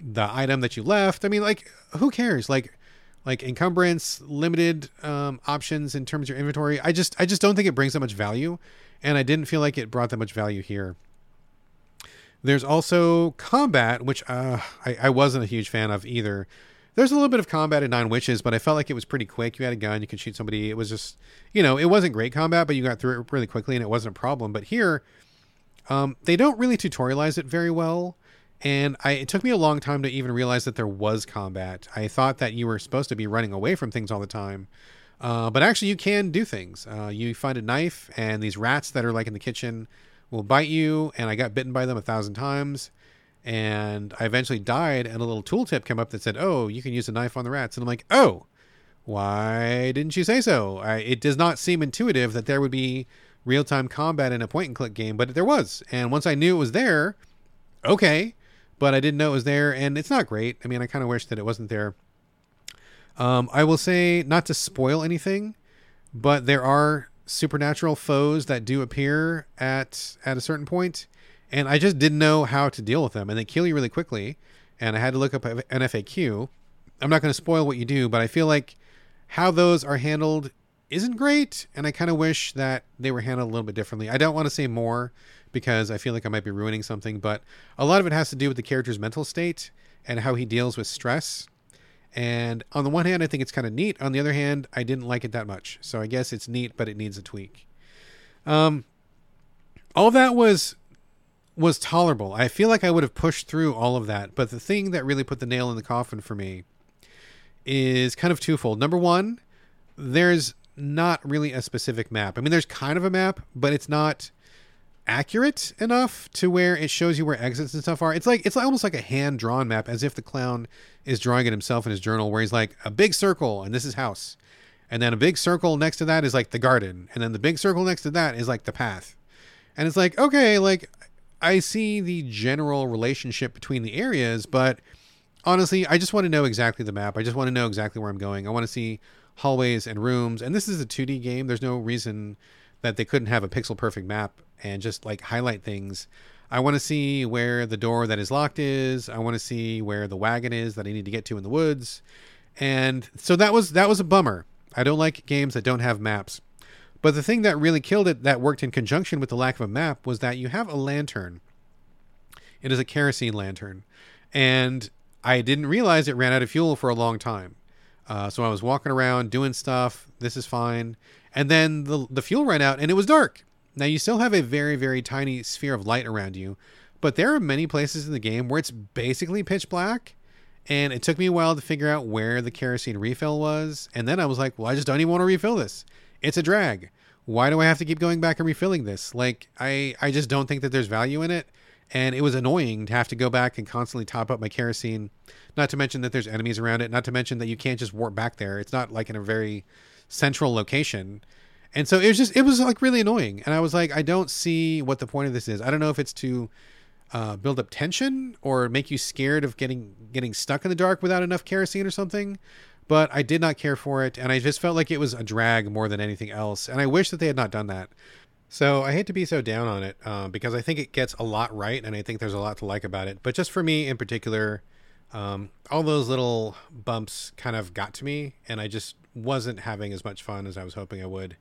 the item that you left. I mean, like, who cares? Like, like encumbrance, limited um, options in terms of your inventory. I just, I just don't think it brings that much value and I didn't feel like it brought that much value here. There's also combat, which uh, I, I wasn't a huge fan of either. There's a little bit of combat in Nine Witches, but I felt like it was pretty quick. You had a gun, you could shoot somebody. It was just, you know, it wasn't great combat, but you got through it really quickly and it wasn't a problem. But here, um, they don't really tutorialize it very well. And I, it took me a long time to even realize that there was combat. I thought that you were supposed to be running away from things all the time. Uh, but actually, you can do things. Uh, you find a knife, and these rats that are like in the kitchen will bite you. And I got bitten by them a thousand times. And I eventually died, and a little tooltip came up that said, Oh, you can use a knife on the rats. And I'm like, Oh, why didn't you say so? I, it does not seem intuitive that there would be real time combat in a point and click game, but there was. And once I knew it was there, okay. But I didn't know it was there, and it's not great. I mean, I kind of wish that it wasn't there. Um, I will say, not to spoil anything, but there are supernatural foes that do appear at at a certain point, and I just didn't know how to deal with them, and they kill you really quickly. And I had to look up an FAQ. I'm not going to spoil what you do, but I feel like how those are handled isn't great, and I kind of wish that they were handled a little bit differently. I don't want to say more because I feel like I might be ruining something, but a lot of it has to do with the character's mental state and how he deals with stress and on the one hand, I think it's kind of neat. On the other hand, I didn't like it that much. So I guess it's neat, but it needs a tweak. Um, all that was was tolerable. I feel like I would have pushed through all of that. But the thing that really put the nail in the coffin for me is kind of twofold. Number one, there's not really a specific map. I mean, there's kind of a map, but it's not accurate enough to where it shows you where exits and stuff are. It's like it's almost like a hand drawn map, as if the clown is drawing it himself in his journal, where he's like a big circle and this is house, and then a big circle next to that is like the garden, and then the big circle next to that is like the path, and it's like okay, like I see the general relationship between the areas, but honestly, I just want to know exactly the map. I just want to know exactly where I'm going. I want to see hallways and rooms, and this is a 2D game. There's no reason that they couldn't have a pixel perfect map and just like highlight things. I want to see where the door that is locked is. I want to see where the wagon is that I need to get to in the woods. And so that was that was a bummer. I don't like games that don't have maps. But the thing that really killed it that worked in conjunction with the lack of a map was that you have a lantern. It is a kerosene lantern. And I didn't realize it ran out of fuel for a long time. Uh, so I was walking around doing stuff. This is fine. And then the, the fuel ran out and it was dark. Now, you still have a very, very tiny sphere of light around you, but there are many places in the game where it's basically pitch black. And it took me a while to figure out where the kerosene refill was. And then I was like, well, I just don't even want to refill this. It's a drag. Why do I have to keep going back and refilling this? Like, I, I just don't think that there's value in it. And it was annoying to have to go back and constantly top up my kerosene. Not to mention that there's enemies around it. Not to mention that you can't just warp back there. It's not like in a very central location. And so it was just it was like really annoying. And I was like, I don't see what the point of this is. I don't know if it's to uh, build up tension or make you scared of getting getting stuck in the dark without enough kerosene or something. But I did not care for it, and I just felt like it was a drag more than anything else. And I wish that they had not done that. So I hate to be so down on it uh, because I think it gets a lot right, and I think there's a lot to like about it. But just for me in particular, um, all those little bumps kind of got to me, and I just wasn't having as much fun as I was hoping I would.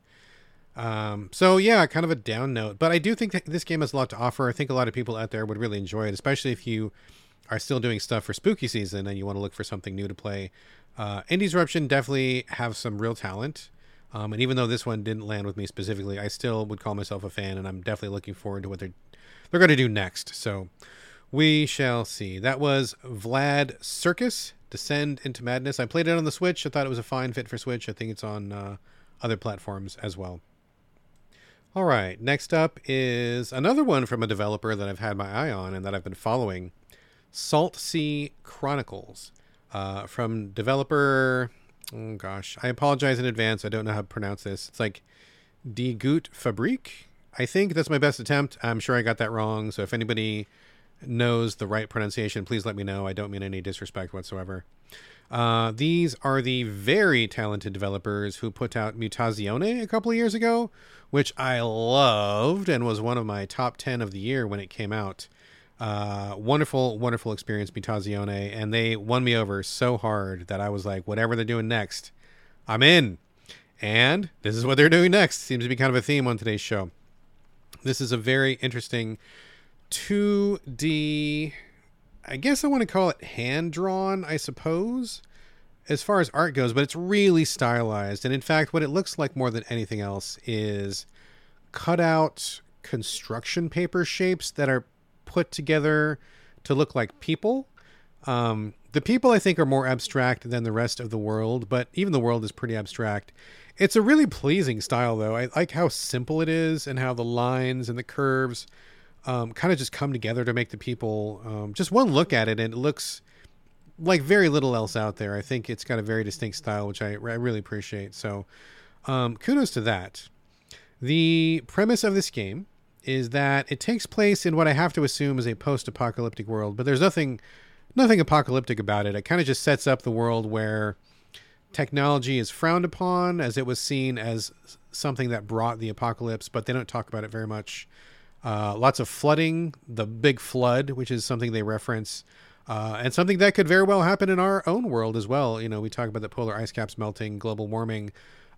Um, so yeah, kind of a down note, but I do think that this game has a lot to offer. I think a lot of people out there would really enjoy it, especially if you are still doing stuff for spooky season and you want to look for something new to play. Uh, Indiesruption definitely have some real talent. Um, and even though this one didn't land with me specifically, I still would call myself a fan, and I'm definitely looking forward to what they're they're going to do next. So we shall see. That was Vlad Circus Descend into Madness. I played it on the Switch. I thought it was a fine fit for Switch. I think it's on uh, other platforms as well. All right, next up is another one from a developer that I've had my eye on and that I've been following Saltsea Chronicles uh, from developer. Oh gosh, I apologize in advance. I don't know how to pronounce this. It's like Die Gute Fabrik. I think that's my best attempt. I'm sure I got that wrong. So if anybody knows the right pronunciation, please let me know. I don't mean any disrespect whatsoever. Uh, these are the very talented developers who put out Mutazione a couple of years ago, which I loved and was one of my top 10 of the year when it came out. Uh, wonderful, wonderful experience, Mutazione, and they won me over so hard that I was like, whatever they're doing next, I'm in. And this is what they're doing next. Seems to be kind of a theme on today's show. This is a very interesting 2D. I guess I want to call it hand drawn, I suppose, as far as art goes, but it's really stylized. And in fact, what it looks like more than anything else is cut out construction paper shapes that are put together to look like people. Um, the people, I think, are more abstract than the rest of the world, but even the world is pretty abstract. It's a really pleasing style, though. I like how simple it is and how the lines and the curves um, kind of just come together to make the people um, just one look at it and it looks like very little else out there. I think it's got a very distinct style, which I, I really appreciate. So um, kudos to that. The premise of this game is that it takes place in what I have to assume is a post-apocalyptic world, but there's nothing nothing apocalyptic about it. It kind of just sets up the world where technology is frowned upon as it was seen as something that brought the apocalypse, but they don't talk about it very much. Uh, lots of flooding, the big flood, which is something they reference, uh, and something that could very well happen in our own world as well. You know, we talk about the polar ice caps melting, global warming,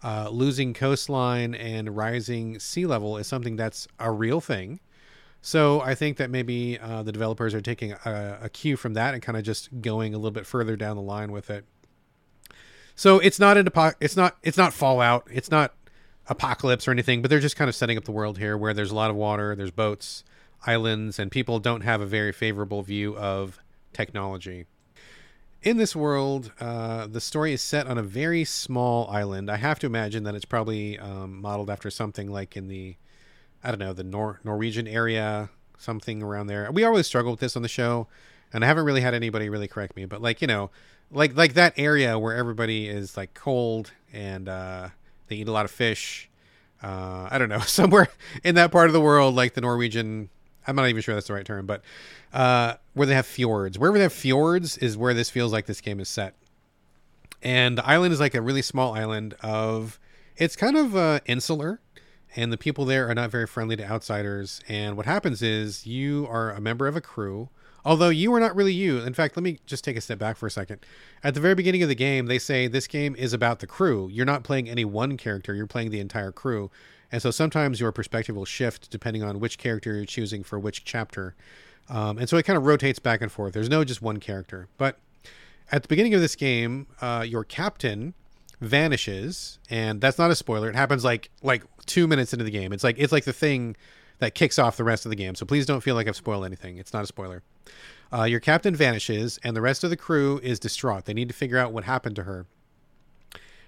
uh, losing coastline, and rising sea level is something that's a real thing. So I think that maybe uh, the developers are taking a, a cue from that and kind of just going a little bit further down the line with it. So it's not an it's not it's not Fallout. It's not apocalypse or anything, but they're just kind of setting up the world here where there's a lot of water, there's boats, islands, and people don't have a very favorable view of technology. In this world, uh, the story is set on a very small island. I have to imagine that it's probably um, modeled after something like in the, I don't know, the Nor- Norwegian area, something around there. We always struggle with this on the show, and I haven't really had anybody really correct me. But like you know, like like that area where everybody is like cold and uh, they eat a lot of fish. Uh, I don't know, [laughs] somewhere in that part of the world, like the Norwegian. I'm not even sure that's the right term, but uh, where they have fjords. Wherever they have fjords is where this feels like this game is set. And the island is like a really small island of. It's kind of uh, insular, and the people there are not very friendly to outsiders. And what happens is you are a member of a crew Although you are not really you. In fact, let me just take a step back for a second. At the very beginning of the game, they say this game is about the crew. You're not playing any one character, you're playing the entire crew. And so sometimes your perspective will shift depending on which character you're choosing for which chapter. Um, and so it kind of rotates back and forth. There's no just one character. But at the beginning of this game, uh, your captain vanishes, and that's not a spoiler. It happens like like two minutes into the game. It's like it's like the thing that kicks off the rest of the game. So please don't feel like I've spoiled anything. It's not a spoiler. Uh, your captain vanishes, and the rest of the crew is distraught. They need to figure out what happened to her.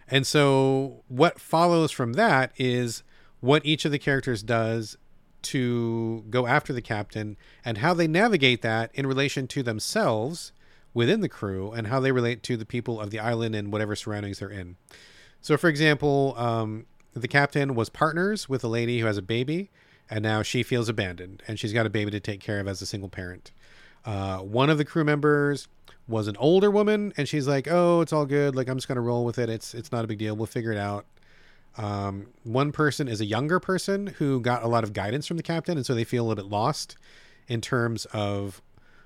And so, what follows from that is what each of the characters does to go after the captain and how they navigate that in relation to themselves within the crew and how they relate to the people of the island and whatever surroundings they're in. So, for example, um, the captain was partners with a lady who has a baby, and now she feels abandoned and she's got a baby to take care of as a single parent. Uh, one of the crew members was an older woman, and she's like, "Oh, it's all good. Like I'm just gonna roll with it. It's it's not a big deal. We'll figure it out." Um, one person is a younger person who got a lot of guidance from the captain, and so they feel a little bit lost in terms of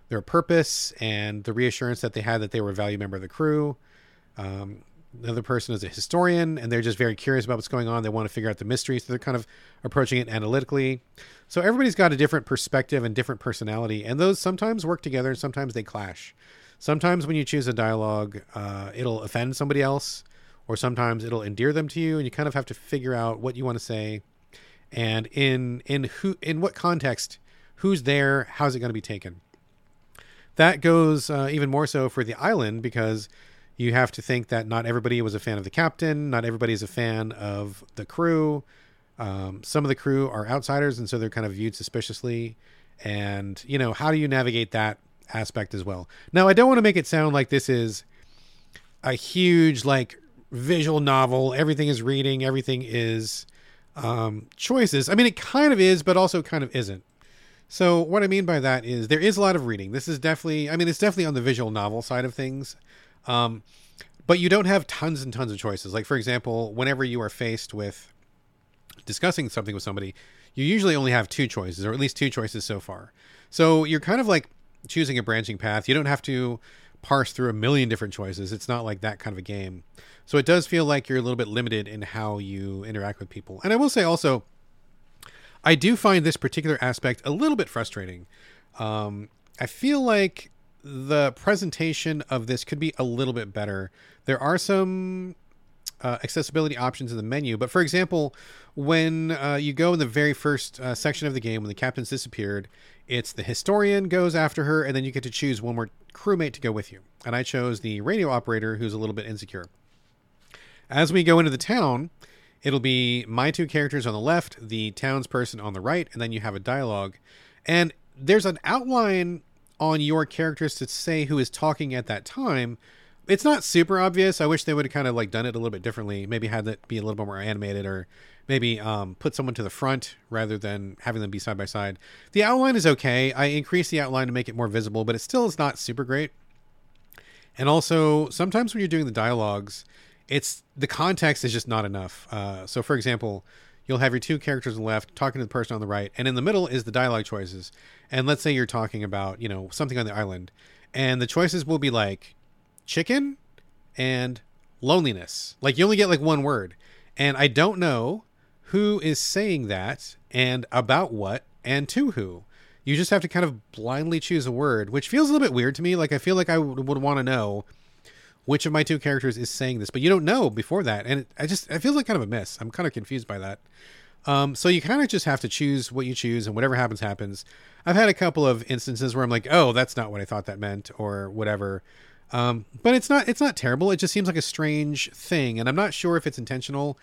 their purpose and the reassurance that they had that they were a valued member of the crew. Um, the other person is a historian and they're just very curious about what's going on. They want to figure out the mystery. So they're kind of approaching it analytically. So everybody's got a different perspective and different personality. And those sometimes work together and sometimes they clash. Sometimes when you choose a dialogue, uh, it'll offend somebody else, or sometimes it'll endear them to you. And you kind of have to figure out what you want to say and in, in who, in what context who's there, how's it going to be taken. That goes uh, even more so for the island because you have to think that not everybody was a fan of the captain, not everybody is a fan of the crew. Um, some of the crew are outsiders, and so they're kind of viewed suspiciously. And you know, how do you navigate that aspect as well? Now, I don't want to make it sound like this is a huge like visual novel. Everything is reading, everything is um, choices. I mean, it kind of is, but also kind of isn't. So what I mean by that is there is a lot of reading. This is definitely, I mean, it's definitely on the visual novel side of things. Um, but you don't have tons and tons of choices. Like for example, whenever you are faced with discussing something with somebody, you usually only have two choices, or at least two choices so far. So you're kind of like choosing a branching path. You don't have to parse through a million different choices. It's not like that kind of a game. So it does feel like you're a little bit limited in how you interact with people. And I will say also, I do find this particular aspect a little bit frustrating. Um, I feel like the presentation of this could be a little bit better. There are some uh, accessibility options in the menu, but for example, when uh, you go in the very first uh, section of the game, when the captain's disappeared, it's the historian goes after her, and then you get to choose one more crewmate to go with you. And I chose the radio operator, who's a little bit insecure. As we go into the town, it'll be my two characters on the left, the townsperson on the right, and then you have a dialogue. And there's an outline on your characters to say who is talking at that time. It's not super obvious. I wish they would have kind of like done it a little bit differently. Maybe had that be a little bit more animated or maybe um, put someone to the front rather than having them be side by side. The outline is okay. I increased the outline to make it more visible, but it still is not super great. And also, sometimes when you're doing the dialogues, it's the context is just not enough. Uh, so, for example, you'll have your two characters on the left talking to the person on the right, and in the middle is the dialogue choices. And let's say you're talking about, you know, something on the island, and the choices will be like chicken and loneliness. Like you only get like one word. And I don't know who is saying that and about what and to who. You just have to kind of blindly choose a word, which feels a little bit weird to me. Like I feel like I would, would want to know which of my two characters is saying this, but you don't know before that, and it, I just it feels like kind of a miss. I'm kind of confused by that. Um, so you kind of just have to choose what you choose, and whatever happens, happens. I've had a couple of instances where I'm like, oh, that's not what I thought that meant, or whatever. Um, but it's not it's not terrible. It just seems like a strange thing, and I'm not sure if it's intentional.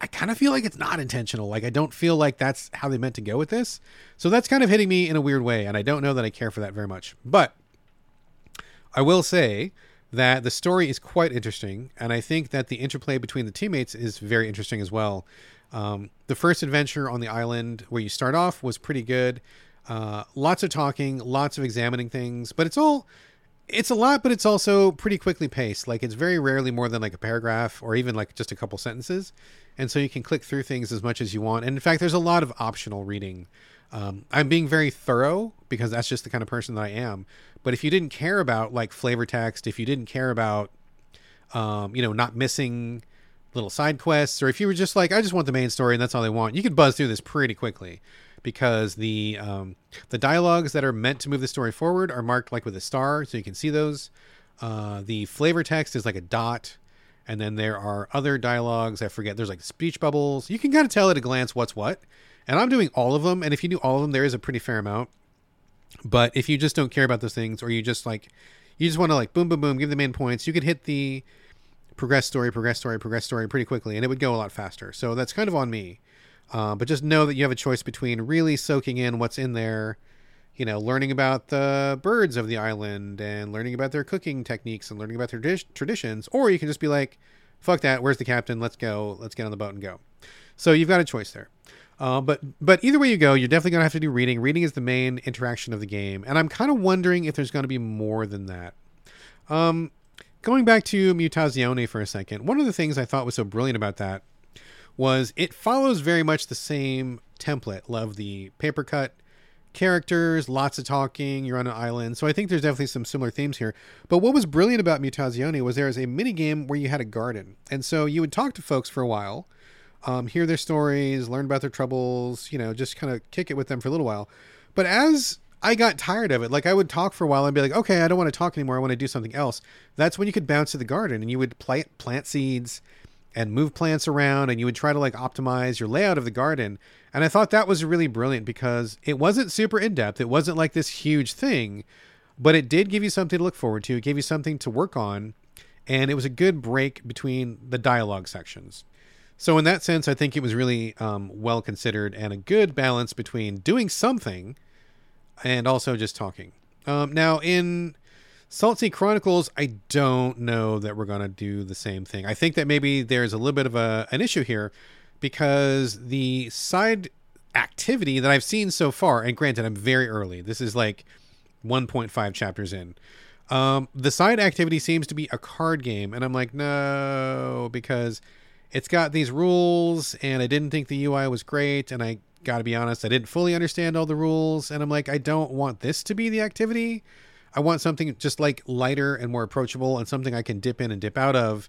I kind of feel like it's not intentional. Like I don't feel like that's how they meant to go with this. So that's kind of hitting me in a weird way, and I don't know that I care for that very much. But I will say that the story is quite interesting, and I think that the interplay between the teammates is very interesting as well. Um, the first adventure on the island where you start off was pretty good. Uh, lots of talking, lots of examining things, but it's all it's a lot, but it's also pretty quickly paced. Like it's very rarely more than like a paragraph or even like just a couple sentences, and so you can click through things as much as you want. And in fact, there's a lot of optional reading. Um, I'm being very thorough because that's just the kind of person that I am. But if you didn't care about like flavor text, if you didn't care about, um, you know, not missing little side quests, or if you were just like, I just want the main story and that's all I want, you could buzz through this pretty quickly because the um, the dialogues that are meant to move the story forward are marked like with a star, so you can see those. Uh, the flavor text is like a dot, and then there are other dialogues. I forget. There's like speech bubbles. You can kind of tell at a glance what's what. And I'm doing all of them. And if you do all of them, there is a pretty fair amount. But if you just don't care about those things, or you just like, you just want to like boom, boom, boom, give the main points, you could hit the progress story, progress story, progress story pretty quickly, and it would go a lot faster. So that's kind of on me. Uh, but just know that you have a choice between really soaking in what's in there, you know, learning about the birds of the island and learning about their cooking techniques and learning about their traditions, or you can just be like, fuck that, where's the captain? Let's go, let's get on the boat and go. So you've got a choice there. Uh, but but either way you go, you're definitely gonna have to do reading. Reading is the main interaction of the game, and I'm kind of wondering if there's gonna be more than that. Um, going back to Mutazione for a second, one of the things I thought was so brilliant about that was it follows very much the same template. Love the paper cut characters, lots of talking. You're on an island, so I think there's definitely some similar themes here. But what was brilliant about Mutazione was there was a mini game where you had a garden, and so you would talk to folks for a while um, hear their stories, learn about their troubles, you know, just kind of kick it with them for a little while. But as I got tired of it, like I would talk for a while and be like, okay, I don't want to talk anymore. I want to do something else. That's when you could bounce to the garden and you would plant, plant seeds and move plants around and you would try to like optimize your layout of the garden. And I thought that was really brilliant because it wasn't super in depth. It wasn't like this huge thing, but it did give you something to look forward to. It gave you something to work on. And it was a good break between the dialogue sections. So, in that sense, I think it was really um, well considered and a good balance between doing something and also just talking. Um, now, in Saltsea Chronicles, I don't know that we're going to do the same thing. I think that maybe there's a little bit of a, an issue here because the side activity that I've seen so far, and granted, I'm very early, this is like 1.5 chapters in. Um, the side activity seems to be a card game, and I'm like, no, because it's got these rules, and I didn't think the UI was great, and I gotta be honest, I didn't fully understand all the rules, and I'm like, I don't want this to be the activity. I want something just like lighter and more approachable and something I can dip in and dip out of.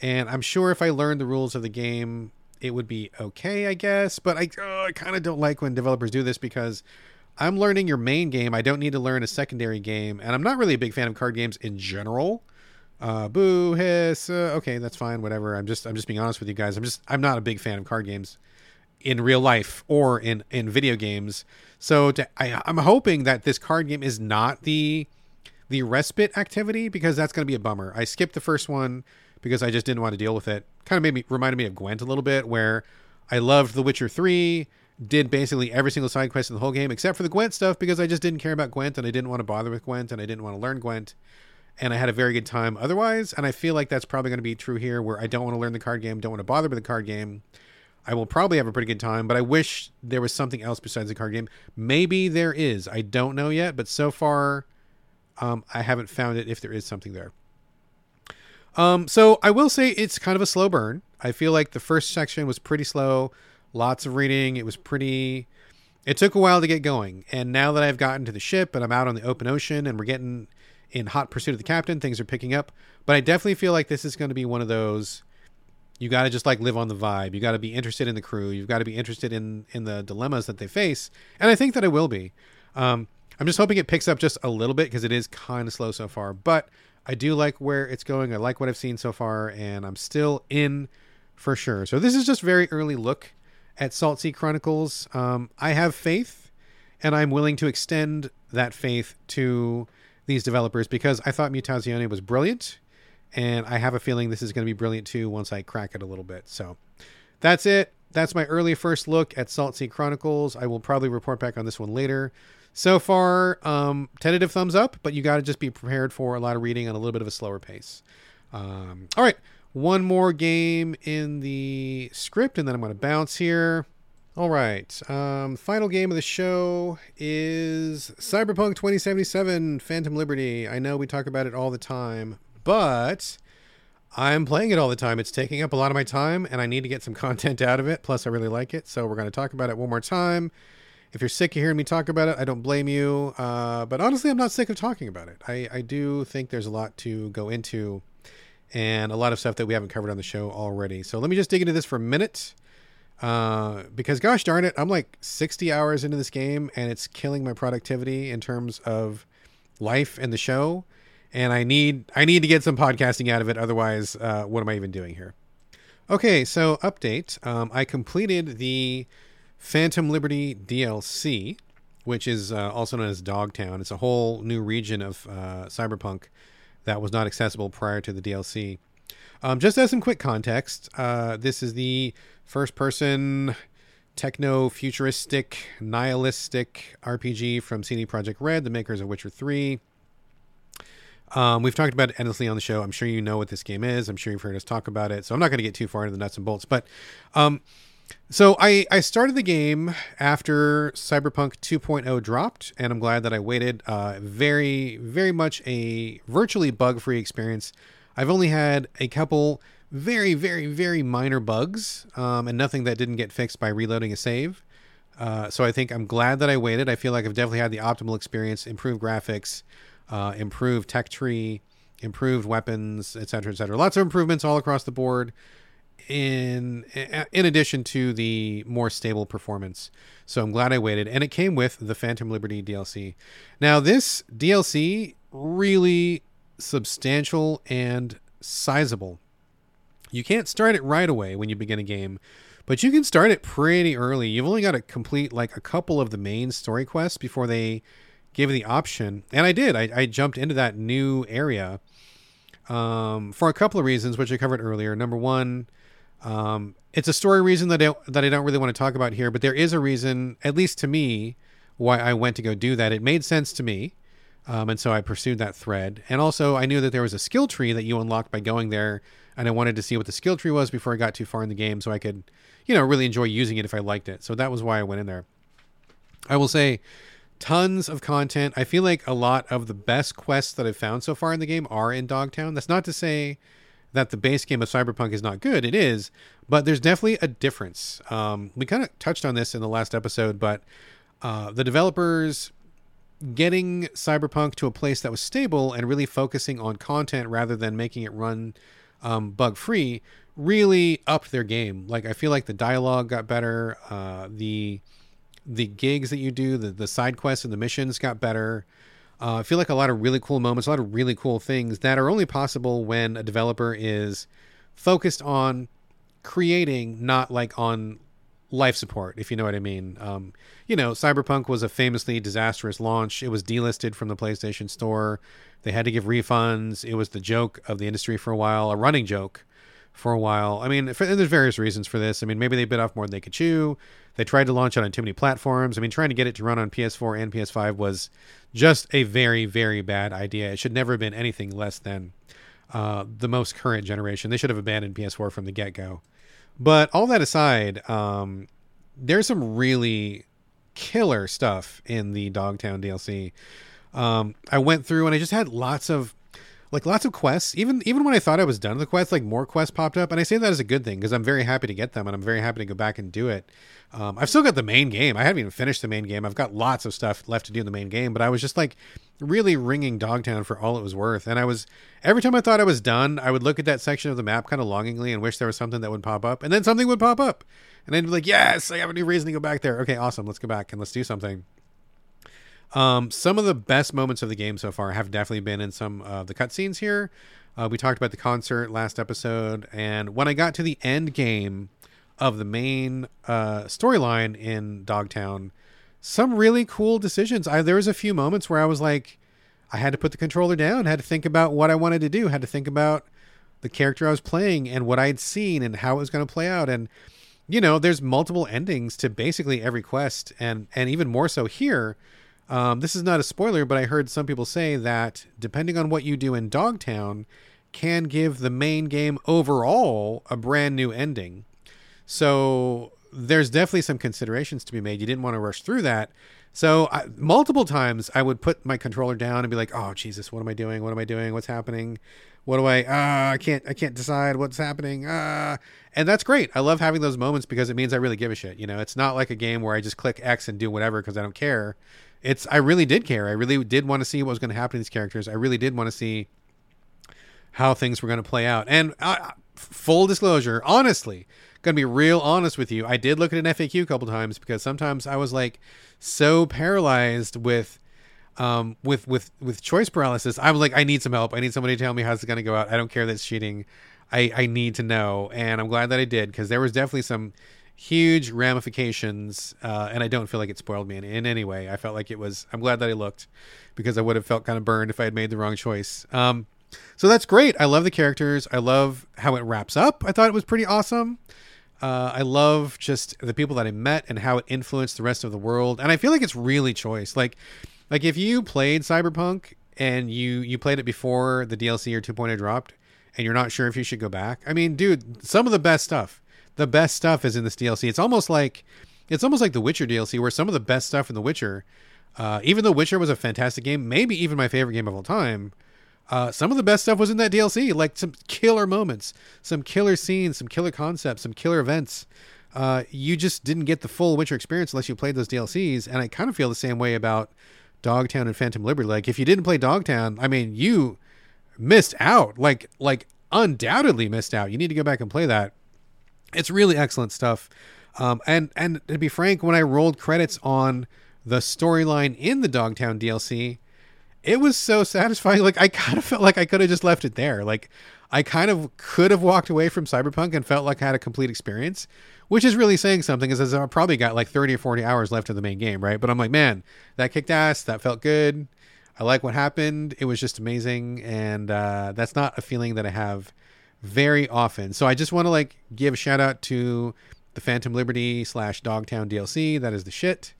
And I'm sure if I learned the rules of the game, it would be okay, I guess. But I, oh, I kind of don't like when developers do this because I'm learning your main game. I don't need to learn a secondary game. And I'm not really a big fan of card games in general. Uh, boo, hiss. Uh, okay, that's fine. Whatever. I'm just, I'm just being honest with you guys. I'm just, I'm not a big fan of card games in real life or in in video games. So to, I, I'm hoping that this card game is not the the respite activity because that's going to be a bummer. I skipped the first one because I just didn't want to deal with it. Kind of made me reminded me of Gwent a little bit, where I loved The Witcher Three, did basically every single side quest in the whole game except for the Gwent stuff because I just didn't care about Gwent and I didn't want to bother with Gwent and I didn't want to learn Gwent. And I had a very good time otherwise. And I feel like that's probably going to be true here, where I don't want to learn the card game, don't want to bother with the card game. I will probably have a pretty good time, but I wish there was something else besides the card game. Maybe there is. I don't know yet, but so far um, I haven't found it if there is something there. Um, so I will say it's kind of a slow burn. I feel like the first section was pretty slow, lots of reading. It was pretty. It took a while to get going, and now that I've gotten to the ship and I'm out on the open ocean and we're getting in hot pursuit of the captain, things are picking up. But I definitely feel like this is going to be one of those. You got to just like live on the vibe. You got to be interested in the crew. You've got to be interested in in the dilemmas that they face, and I think that I will be. Um, I'm just hoping it picks up just a little bit because it is kind of slow so far. But I do like where it's going. I like what I've seen so far, and I'm still in for sure. So this is just very early look at Saltsea Chronicles. Um, I have faith, and I'm willing to extend that faith to these developers because I thought Mutazione was brilliant, and I have a feeling this is going to be brilliant too once I crack it a little bit. So that's it. That's my early first look at Saltsea Chronicles. I will probably report back on this one later. So far, um, tentative thumbs up, but you got to just be prepared for a lot of reading on a little bit of a slower pace. Um, all right, one more game in the script, and then I'm going to bounce here. All right, um, final game of the show is Cyberpunk 2077 Phantom Liberty. I know we talk about it all the time, but I'm playing it all the time. It's taking up a lot of my time, and I need to get some [laughs] content out of it. Plus, I really like it, so we're going to talk about it one more time. If you're sick of hearing me talk about it, I don't blame you. Uh, but honestly, I'm not sick of talking about it. I, I do think there's a lot to go into and a lot of stuff that we haven't covered on the show already. So let me just dig into this for a minute. Uh, because gosh darn it, I'm like 60 hours into this game and it's killing my productivity in terms of life and the show. And I need I need to get some podcasting out of it. Otherwise, uh, what am I even doing here? Okay, so update. Um, I completed the Phantom Liberty DLC, which is uh, also known as Dogtown. It's a whole new region of uh, Cyberpunk that was not accessible prior to the DLC. Um, just as some quick context, uh, this is the first person techno futuristic nihilistic RPG from CD Projekt Red, the makers of Witcher 3. Um, we've talked about it endlessly on the show. I'm sure you know what this game is. I'm sure you've heard us talk about it. So I'm not going to get too far into the nuts and bolts. But um, so I, I started the game after Cyberpunk 2.0 dropped, and I'm glad that I waited. Uh, very, very much a virtually bug free experience. I've only had a couple very, very, very minor bugs, um, and nothing that didn't get fixed by reloading a save. Uh, so I think I'm glad that I waited. I feel like I've definitely had the optimal experience, improved graphics, uh, improved tech tree, improved weapons, etc., etc. Lots of improvements all across the board in in addition to the more stable performance. So I'm glad I waited, and it came with the Phantom Liberty DLC. Now this DLC really substantial and sizable. You can't start it right away when you begin a game, but you can start it pretty early. You've only got to complete like a couple of the main story quests before they give you the option. And I did. I, I jumped into that new area um, for a couple of reasons, which I covered earlier. Number one, um, it's a story reason that I, that I don't really want to talk about here, but there is a reason, at least to me, why I went to go do that. It made sense to me. Um, and so I pursued that thread. And also, I knew that there was a skill tree that you unlocked by going there. And I wanted to see what the skill tree was before I got too far in the game so I could, you know, really enjoy using it if I liked it. So that was why I went in there. I will say, tons of content. I feel like a lot of the best quests that I've found so far in the game are in Dogtown. That's not to say that the base game of Cyberpunk is not good. It is, but there's definitely a difference. Um, we kind of touched on this in the last episode, but uh, the developers getting Cyberpunk to a place that was stable and really focusing on content rather than making it run um, bug free really upped their game. Like I feel like the dialogue got better. Uh, the the gigs that you do, the the side quests and the missions got better. Uh, I feel like a lot of really cool moments, a lot of really cool things that are only possible when a developer is focused on creating, not like on life support, if you know what I mean. Um, you know, Cyberpunk was a famously disastrous launch. It was delisted from the PlayStation Store. They had to give refunds. It was the joke of the industry for a while, a running joke for a while. I mean, for, there's various reasons for this. I mean, maybe they bit off more than they could chew. They tried to launch it on too many platforms. I mean, trying to get it to run on PS4 and PS5 was just a very, very bad idea. It should never have been anything less than uh, the most current generation. They should have abandoned PS4 from the get go. But all that aside, um, there's some really killer stuff in the Dogtown DLC. Um, I went through and I just had lots of like lots of quests. Even even when I thought I was done with the quests, like more quests popped up, and I say that as a good thing because I'm very happy to get them and I'm very happy to go back and do it. Um, I've still got the main game. I haven't even finished the main game. I've got lots of stuff left to do in the main game, but I was just like really wringing Dogtown for all it was worth. And I was every time I thought I was done, I would look at that section of the map kind of longingly and wish there was something that would pop up, and then something would pop up, and I'd be like, "Yes, I have a new reason to go back there." Okay, awesome. Let's go back and let's do something. Um, some of the best moments of the game so far have definitely been in some of the cutscenes here. Uh, we talked about the concert last episode, and when I got to the end game of the main uh, storyline in Dogtown, some really cool decisions. I, there was a few moments where I was like, I had to put the controller down, had to think about what I wanted to do, had to think about the character I was playing and what I had seen and how it was going to play out. And you know, there's multiple endings to basically every quest, and and even more so here um, this is not a spoiler, but I heard some people say that depending on what you do in Dogtown, can give the main game overall a brand new ending. So there's definitely some considerations to be made. You didn't want to rush through that. So I, multiple times I would put my controller down and be like, "Oh Jesus, what am I doing? What am I doing? What's happening? What do I? Uh, I can't. I can't decide what's happening. Ah." Uh. And that's great. I love having those moments because it means I really give a shit. You know, it's not like a game where I just click X and do whatever because I don't care it's I really did care. I really did want to see what was going to happen to these characters. I really did want to see how things were going to play out. And uh, full disclosure, honestly, going to be real honest with you, I did look at an FAQ a couple times because sometimes I was like so paralyzed with um, with with with choice paralysis. I was like, I need some help. I need somebody to tell me how it's going to go out. I don't care that it's cheating. I I need to know, and I'm glad that I did because there was definitely some huge ramifications, uh, and I don't feel like it spoiled me in, in, any way. I felt like it was. I'm glad that I looked because I would have felt kind of burned if I had made the wrong choice. Um, so that's great. I love the characters. I love how it wraps up. I thought it was pretty awesome. Uh, I love just the people that I met and how it influenced the rest of the world. And I feel like it's really choice. Like, like if you played Cyberpunk and you you played it before the DLC or 2.0 dropped, and you're not sure if you should go back. I mean, dude, some of the best stuff the best stuff is in this DLC. It's almost like it's almost like the Witcher DLC, where some of the best stuff in the Witcher, uh, even though Witcher was a fantastic game, maybe even my favorite game of all time, uh, some of the best stuff was in that DLC. Like some killer moments, some killer scenes, some killer concepts, some killer events. Uh, you just didn't get the full Witcher experience unless you played those DLCs. And I kind of feel the same way about Dogtown and Phantom Liberty. Like if you didn't play Dogtown, I mean, you missed out. Like like undoubtedly missed out. You need to go back and play that. It's really excellent stuff. Um, and and to be frank, when I rolled credits on the storyline in the Dogtown DLC, it was so satisfying. [laughs] Like I kind of felt like I could have just left it there. Like I kind of could have walked away from Cyberpunk and felt like I had a complete experience, which is really saying something. Is I probably got like 30 or 40 hours left of the main game, right? But I'm like, man, that kicked ass. That felt good. I like what happened. It was just amazing, and uh, that's not a feeling that I have very often. So I just want to like give a shout out to the Phantom Liberty slash Dogtown DLC. That is the shit.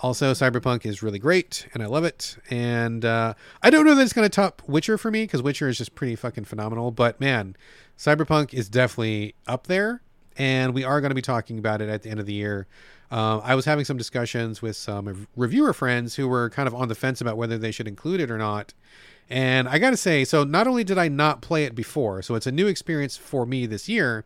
Also, Cyberpunk is really great, and I love it. And uh, I don't know that it's going to top Witcher for me because Witcher is just pretty fucking phenomenal. But man, Cyberpunk is definitely up there, and we are going to be talking about it at the end of the year. Uh, I was having some discussions with some reviewer friends who were kind of on the fence about whether they should include it or not. And I got to say, so not only did I not play it before, so it's a new experience for me this year,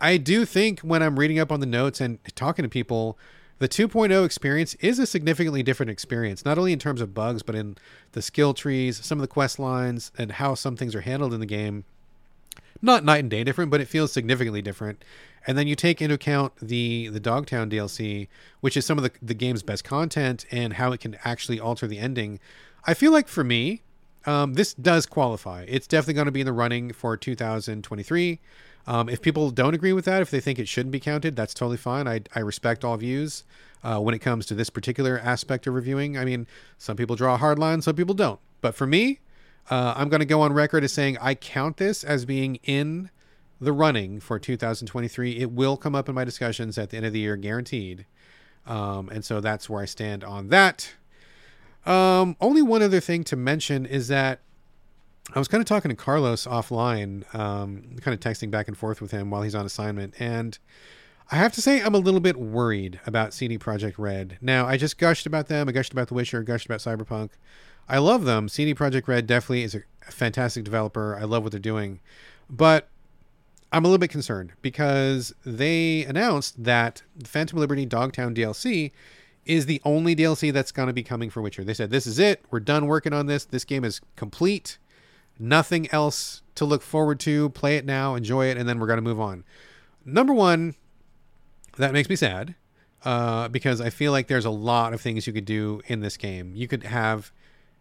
I do think when I'm reading up on the notes and talking to people, the 2.0 experience is a significantly different experience, not only in terms of bugs, but in the skill trees, some of the quest lines, and how some things are handled in the game. Not night and day different, but it feels significantly different. And then you take into account the the Dogtown DLC, which is some of the, the game's best content and how it can actually alter the ending. I feel like for me, um, this does qualify. It's definitely going to be in the running for 2023. Um, if people don't agree with that, if they think it shouldn't be counted, that's totally fine. I, I respect all views uh, when it comes to this particular aspect of reviewing. I mean, some people draw a hard line, some people don't. But for me, uh, I'm going to go on record as saying I count this as being in the running for 2023. It will come up in my discussions at the end of the year, guaranteed. Um, and so that's where I stand on that. Um, only one other thing to mention is that I was kind of talking to Carlos offline, um, kind of texting back and forth with him while he's on assignment, and I have to say I'm a little bit worried about CD Projekt Red. Now, I just gushed about them. I gushed about The Witcher, gushed about Cyberpunk. I love them. CD Projekt Red definitely is a fantastic developer. I love what they're doing, but I'm a little bit concerned because they announced that Phantom Liberty Dogtown DLC is the only DLC that's going to be coming for Witcher. They said this is it. We're done working on this. This game is complete nothing else to look forward to. Play it now, enjoy it, and then we're going to move on. Number one, that makes me sad uh, because I feel like there's a lot of things you could do in this game. You could have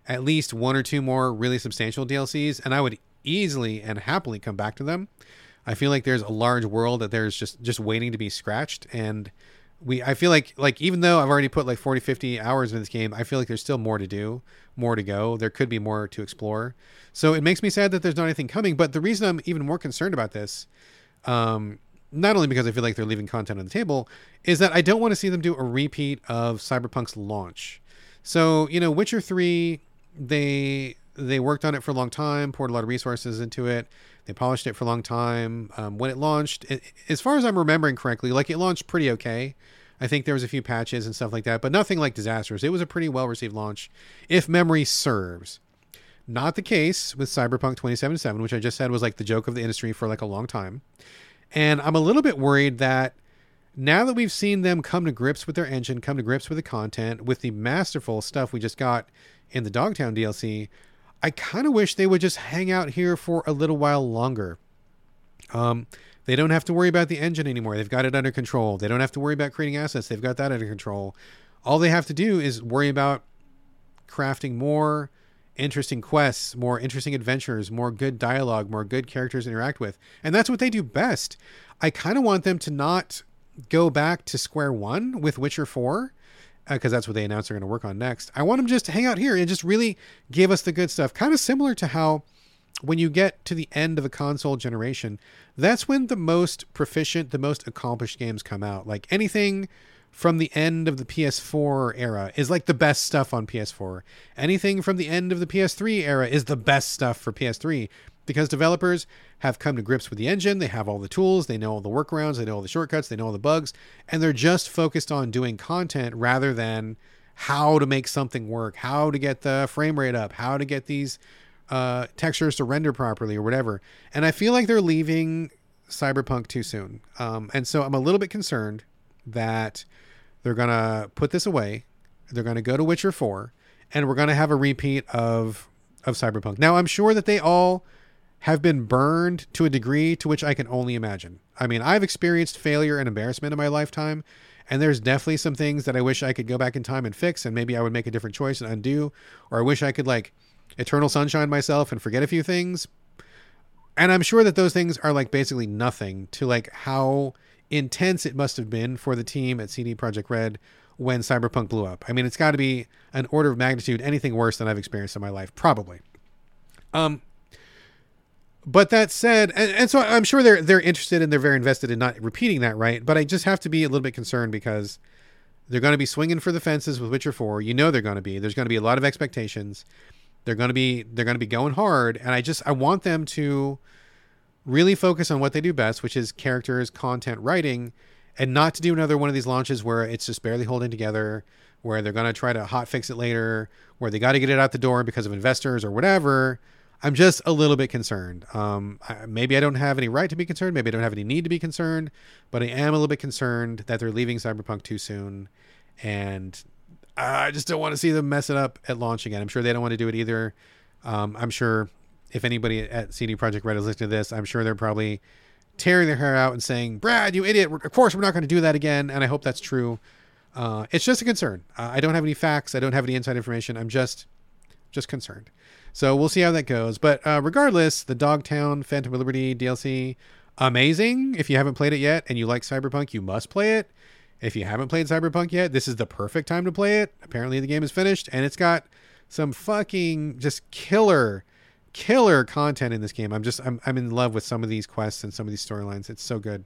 at least one or two more really substantial DLCs, and I would easily and happily come back to them. I feel like there's a large world that there's just just waiting to be scratched, and we I feel like like even though I've already put like 40 50 hours in this game, I feel like there's still more to do, more to go. There could be more to explore. So it makes me sad that there's not anything coming, but the reason I'm even more concerned about this um not only because I feel like they're leaving content on the table, is that I don't want to see them do a repeat of Cyberpunk's launch. So, you know, Witcher 3, they they worked on it for a long time, poured a lot of resources into it. They polished it for a long time. Um, when it launched, it, as far as I'm remembering correctly, like it launched pretty okay. I think there was a few patches and stuff like that, but nothing like disastrous. It was a pretty well received launch, if memory serves. Not the case with Cyberpunk 2077, which I just said was like the joke of the industry for like a long time. And I'm a little bit worried that now that we've seen them come to grips with their engine, come to grips with the content, with the masterful stuff we just got in the Dogtown DLC, I kind of wish they would just hang out here for a little while longer. Um, they don't have to worry about the engine anymore. They've got it under control. They don't have to worry about creating assets. They've got that under control. All they have to do is worry about crafting more interesting quests, more interesting adventures, more good dialogue, more good characters to interact with. And that's what they do best. I kind of want them to not go back to square one with Witcher 4 because uh, that's what they announced they're going to work on next. I want them just to hang out here and just really give us the good stuff. Kind of similar to how when you get to the end of a console generation, that's when the most proficient, the most accomplished games come out. Like anything from the end of the PS4 era is like the best stuff on PS4. Anything from the end of the PS3 era is the best stuff for PS3 because developers have come to grips with the engine. They have all the tools, they know all the workarounds, they know all the shortcuts, they know all the bugs, and they're just focused on doing content rather than how to make something work, how to get the frame rate up, how to get these uh, textures to render properly or whatever. And I feel like they're leaving Cyberpunk too soon. Um, and so I'm a little bit concerned that they're going to put this away. They're going to go to Witcher 4 and we're going to have a repeat of of Cyberpunk. Now, I'm sure that they all have been burned to a degree to which I can only imagine. I mean, I've experienced failure and embarrassment in my lifetime, and there's definitely some things that I wish I could go back in time and fix, and maybe I would make a different choice and undo, or I wish I could like Eternal Sunshine myself and forget a few things. And I'm sure that those things are like basically nothing to like how intense it must have been for the team at CD Projekt Red when Cyberpunk blew up. I mean, it's got to be an order of magnitude anything worse than I've experienced in my life, probably. Um, but that said, and, and so I'm sure they're they're interested and they're very invested in not repeating that, right? But I just have to be a little bit concerned because they're going to be swinging for the fences with Witcher 4. You know they're going to be. There's going to be a lot of expectations. They're going to be they're going to be going hard, and I just I want them to really focus on what they do best, which is characters, content, writing, and not to do another one of these launches where it's just barely holding together, where they're going to try to hot fix it later, where they got to get it out the door because of investors or whatever. I'm just a little bit concerned. Um, I, maybe I don't have any right to be concerned. Maybe I don't have any need to be concerned, but I am a little bit concerned that they're leaving Cyberpunk too soon, and I just don't want to see them mess it up at launch again. I'm sure they don't want to do it either. Um, I'm sure if anybody at CD Projekt Red is listening to this, I'm sure they're probably tearing their hair out and saying, "Brad, you idiot! Of course we're not going to do that again." And I hope that's true. Uh, it's just a concern. Uh, I don't have any facts. I don't have any inside information. I'm just, just concerned. So we'll see how that goes. But uh, regardless, the Dogtown Phantom of Liberty DLC, amazing. If you haven't played it yet and you like Cyberpunk, you must play it. If you haven't played Cyberpunk yet, this is the perfect time to play it. Apparently, the game is finished and it's got some fucking just killer killer content in this game. I'm just I'm I'm in love with some of these quests and some of these storylines. It's so good.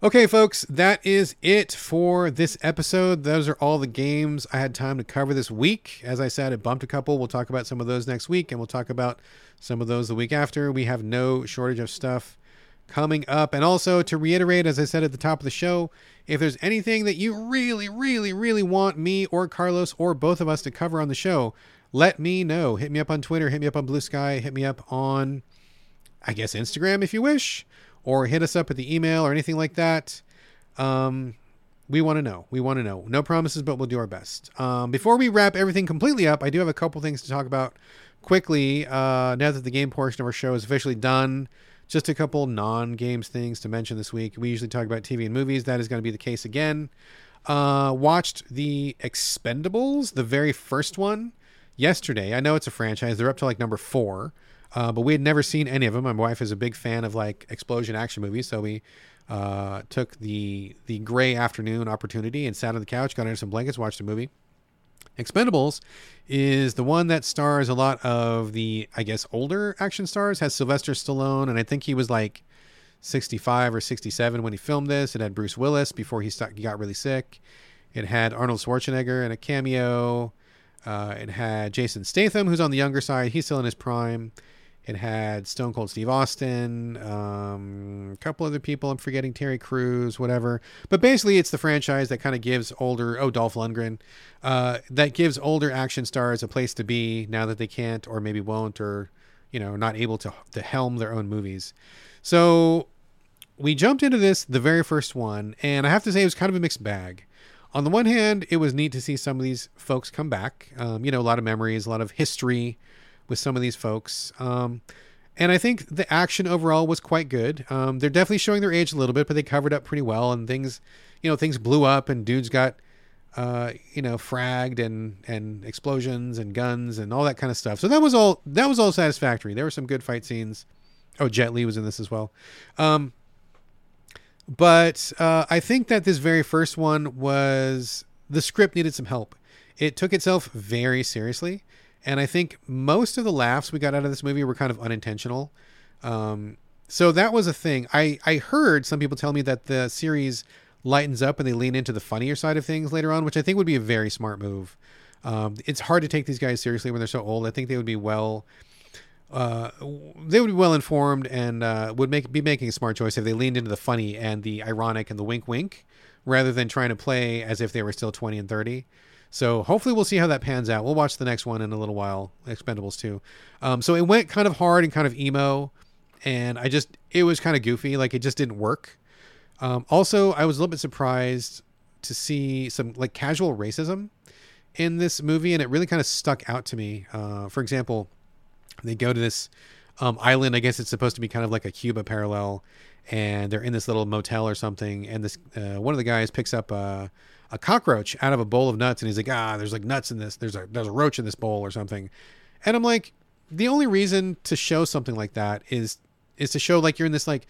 Okay, folks, that is it for this episode. Those are all the games I had time to cover this week. As I said, it bumped a couple. We'll talk about some of those next week, and we'll talk about some of those the week after. We have no shortage of stuff coming up. And also, to reiterate, as I said at the top of the show, if there's anything that you really, really, really want me or Carlos or both of us to cover on the show, let me know. Hit me up on Twitter, hit me up on Blue Sky, hit me up on, I guess, Instagram if you wish, or hit us up at the email or anything like that. Um, we want to know. We want to know. No promises, but we'll do our best. Um, before we wrap everything completely up, I do have a couple things to talk about quickly. Uh, now that the game portion of our show is officially done, just a couple non games things to mention this week. We usually talk about TV and movies. That is going to be the case again. Uh, watched the Expendables, the very first one yesterday. I know it's a franchise. They're up to like number four, uh, but we had never seen any of them. My wife is a big fan of like explosion action movies, so we uh, took the the gray afternoon opportunity and sat on the couch, got under some blankets, watched a movie. Expendables is the one that stars a lot of the, I guess, older action stars. Has Sylvester Stallone, and I think he was like 65 or 67 when he filmed this. It had Bruce Willis before he, he got really sick. It had Arnold Schwarzenegger in a cameo. Uh, it had Jason Statham, who's on the younger side. He's still in his prime. It had Stone Cold Steve Austin, um, a couple other people. I'm forgetting Terry Crews, whatever. But basically, it's the franchise that kind of gives older, oh, Dolph Lundgren, uh, that gives older action stars a place to be now that they can't or maybe won't or, you know, not able to, to helm their own movies. So we jumped into this, the very first one, and I have to say it was kind of a mixed bag on the one hand, it was neat to see some of these folks come back. Um, you know, a lot of memories, a lot of history with some of these folks. Um, and I think the action overall was quite good. Um, they're definitely showing their age a little bit, but they covered up pretty well. And things, you know, things blew up, and dudes got, uh, you know, fragged and and explosions and guns and all that kind of stuff. So that was all that was all satisfactory. There were some good fight scenes. Oh, Jet Li was in this as well. Um, but uh, I think that this very first one was the script needed some help. It took itself very seriously, and I think most of the laughs we got out of this movie were kind of unintentional. Um, so that was a thing. I I heard some people tell me that the series lightens up and they lean into the funnier side of things later on, which I think would be a very smart move. Um, it's hard to take these guys seriously when they're so old. I think they would be well uh, they would be well informed and uh, would make be making a smart choice if they leaned into the funny and the ironic and the wink wink rather than trying to play as if they were still 20 and 30. So hopefully we'll see how that pans out. We'll watch the next one in a little while, Expendables 2. Um, so it went kind of hard and kind of emo, and I just it was kind of goofy, like it just didn't work. Um, also, I was a little bit surprised to see some like casual racism in this movie, and it really kind of stuck out to me. Uh, for example they go to this um, island. I guess it's supposed to be kind of like a Cuba parallel, and they're in this little motel or something. And this uh, one of the guys picks up a, a cockroach out of a bowl of nuts, and he's like, ah, there's like nuts in this. There's a there's a roach in this bowl or something, and I'm like, the only reason to show something like that is is to show like you're in this like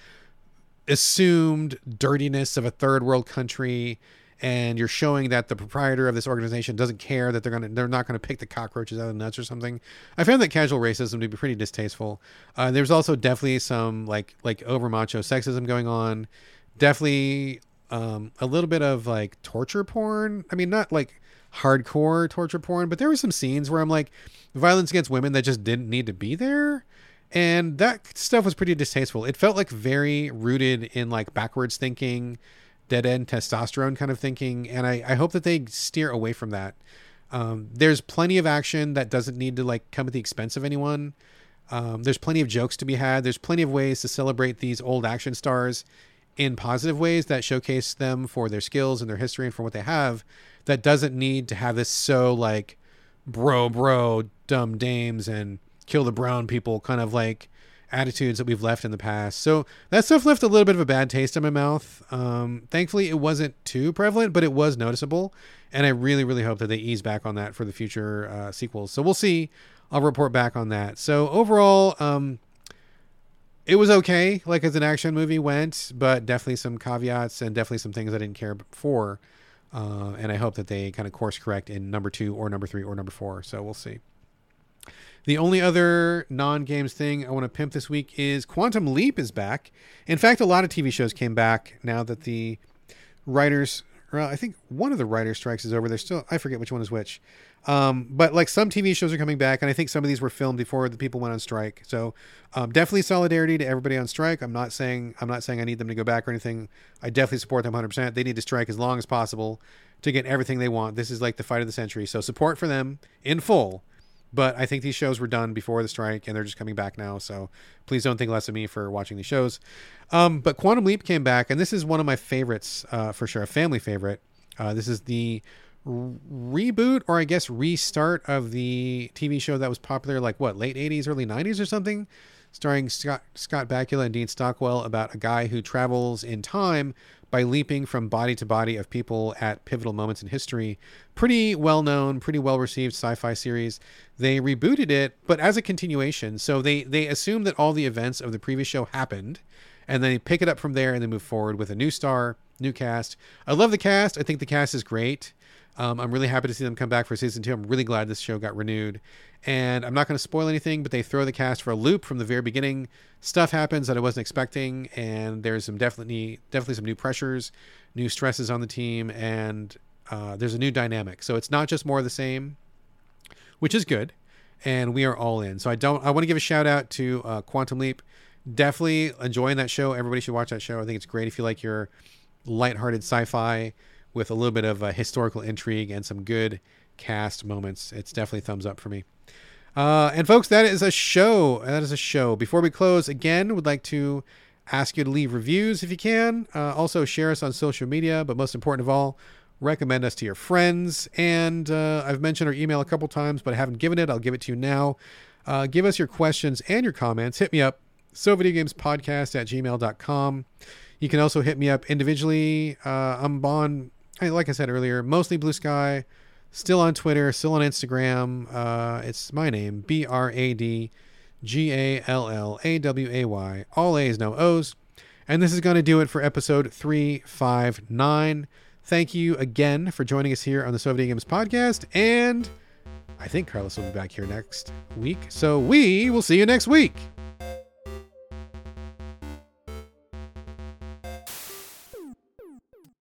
assumed dirtiness of a third world country and you're showing that the proprietor of this organization doesn't care that they're gonna they're not gonna pick the cockroaches out of the nuts or something. I found that casual racism to be pretty distasteful. Uh, there's also definitely some like like over macho sexism going on. Definitely um, a little bit of like torture porn. I mean, not like hardcore torture porn, but there were some scenes where I'm like violence against women that just didn't need to be there. And that stuff was pretty distasteful. It felt like very rooted in like backwards thinking dead end testosterone kind of thinking. And I, I hope that they steer away from that. Um, there's plenty of action that doesn't need to like come at the expense of anyone. Um, there's plenty of jokes to be had. There's plenty of ways to celebrate these old action stars in positive ways that showcase them for their skills and their history and for what they have. That doesn't need to have this so like bro, bro, dumb dames and kill the brown people kind of like attitudes that we've left in the past. So that stuff left a little bit of a bad taste in my mouth. Um, thankfully, it wasn't too prevalent, but it was noticeable. And I really, really hope that they ease back on that for the future uh, sequels. So we'll see. I'll report back on that. So overall, um, it was okay, like as an action movie went, but definitely some caveats and definitely some things I didn't care for. Uh, and I hope that they kind of course correct in number two or number three or number four. So we'll see. The only other non games thing I want to pimp this week is Quantum Leap is back. In fact, a lot of TV shows came back now that the writers, well, I think one of the writer strikes is over. There's still, I forget which one is which. Um, but like some TV shows are coming back, and I think some of these were filmed before the people went on strike. So um, definitely solidarity to everybody on strike. I'm not saying I'm not saying I need them to go back or anything. I definitely support them 100. percent They need to strike as long as possible to get everything they want. This is like the fight of the century. So support for them in full. But I think these shows were done before the strike and they're just coming back now. So please don't think less of me for watching these shows. Um, but Quantum Leap came back, and this is one of my favorites uh, for sure, a family favorite. Uh, this is the reboot or I guess restart of the TV show that was popular like what late 80s early 90s or something starring Scott Scott Bakula and Dean Stockwell about a guy who travels in time by leaping from body to body of people at pivotal moments in history. Pretty well known, pretty well received sci-fi series. They rebooted it, but as a continuation. So they they assume that all the events of the previous show happened, and then they pick it up from there and they move forward with a new star, new cast. I love the cast. I think the cast is great. Um, I'm really happy to see them come back for season two. I'm really glad this show got renewed. And I'm not going to spoil anything, but they throw the cast for a loop from the very beginning. Stuff happens that I wasn't expecting, and there's some definitely definitely some new pressures, new stresses on the team, and uh, there's a new dynamic. So it's not just more of the same, which is good. And we are all in. So I don't. I want to give a shout out to uh, Quantum Leap. Definitely enjoying that show. Everybody should watch that show. I think it's great if you like your lighthearted sci-fi with a little bit of a historical intrigue and some good cast moments. It's definitely thumbs up for me. Uh, and folks, that is a show. That is a show. Before we close, again, would like to ask you to leave reviews if you can. Uh, also, share us on social media. But most important of all, recommend us to your friends. And uh, I've mentioned our email a couple times, but I haven't given it. I'll give it to you now. Uh, give us your questions and your comments. Hit me up, so video games podcast at gmail.com. You can also hit me up individually. Uh, I'm on like I said earlier, mostly Blue Sky, still on Twitter, still on Instagram. Uh, it's my name, B R A D G A L L A W A Y. All A's, no O's. And this is going to do it for episode 359. Thank you again for joining us here on the So Videogames podcast. And I think Carlos will be back here next week. So we will see you next week.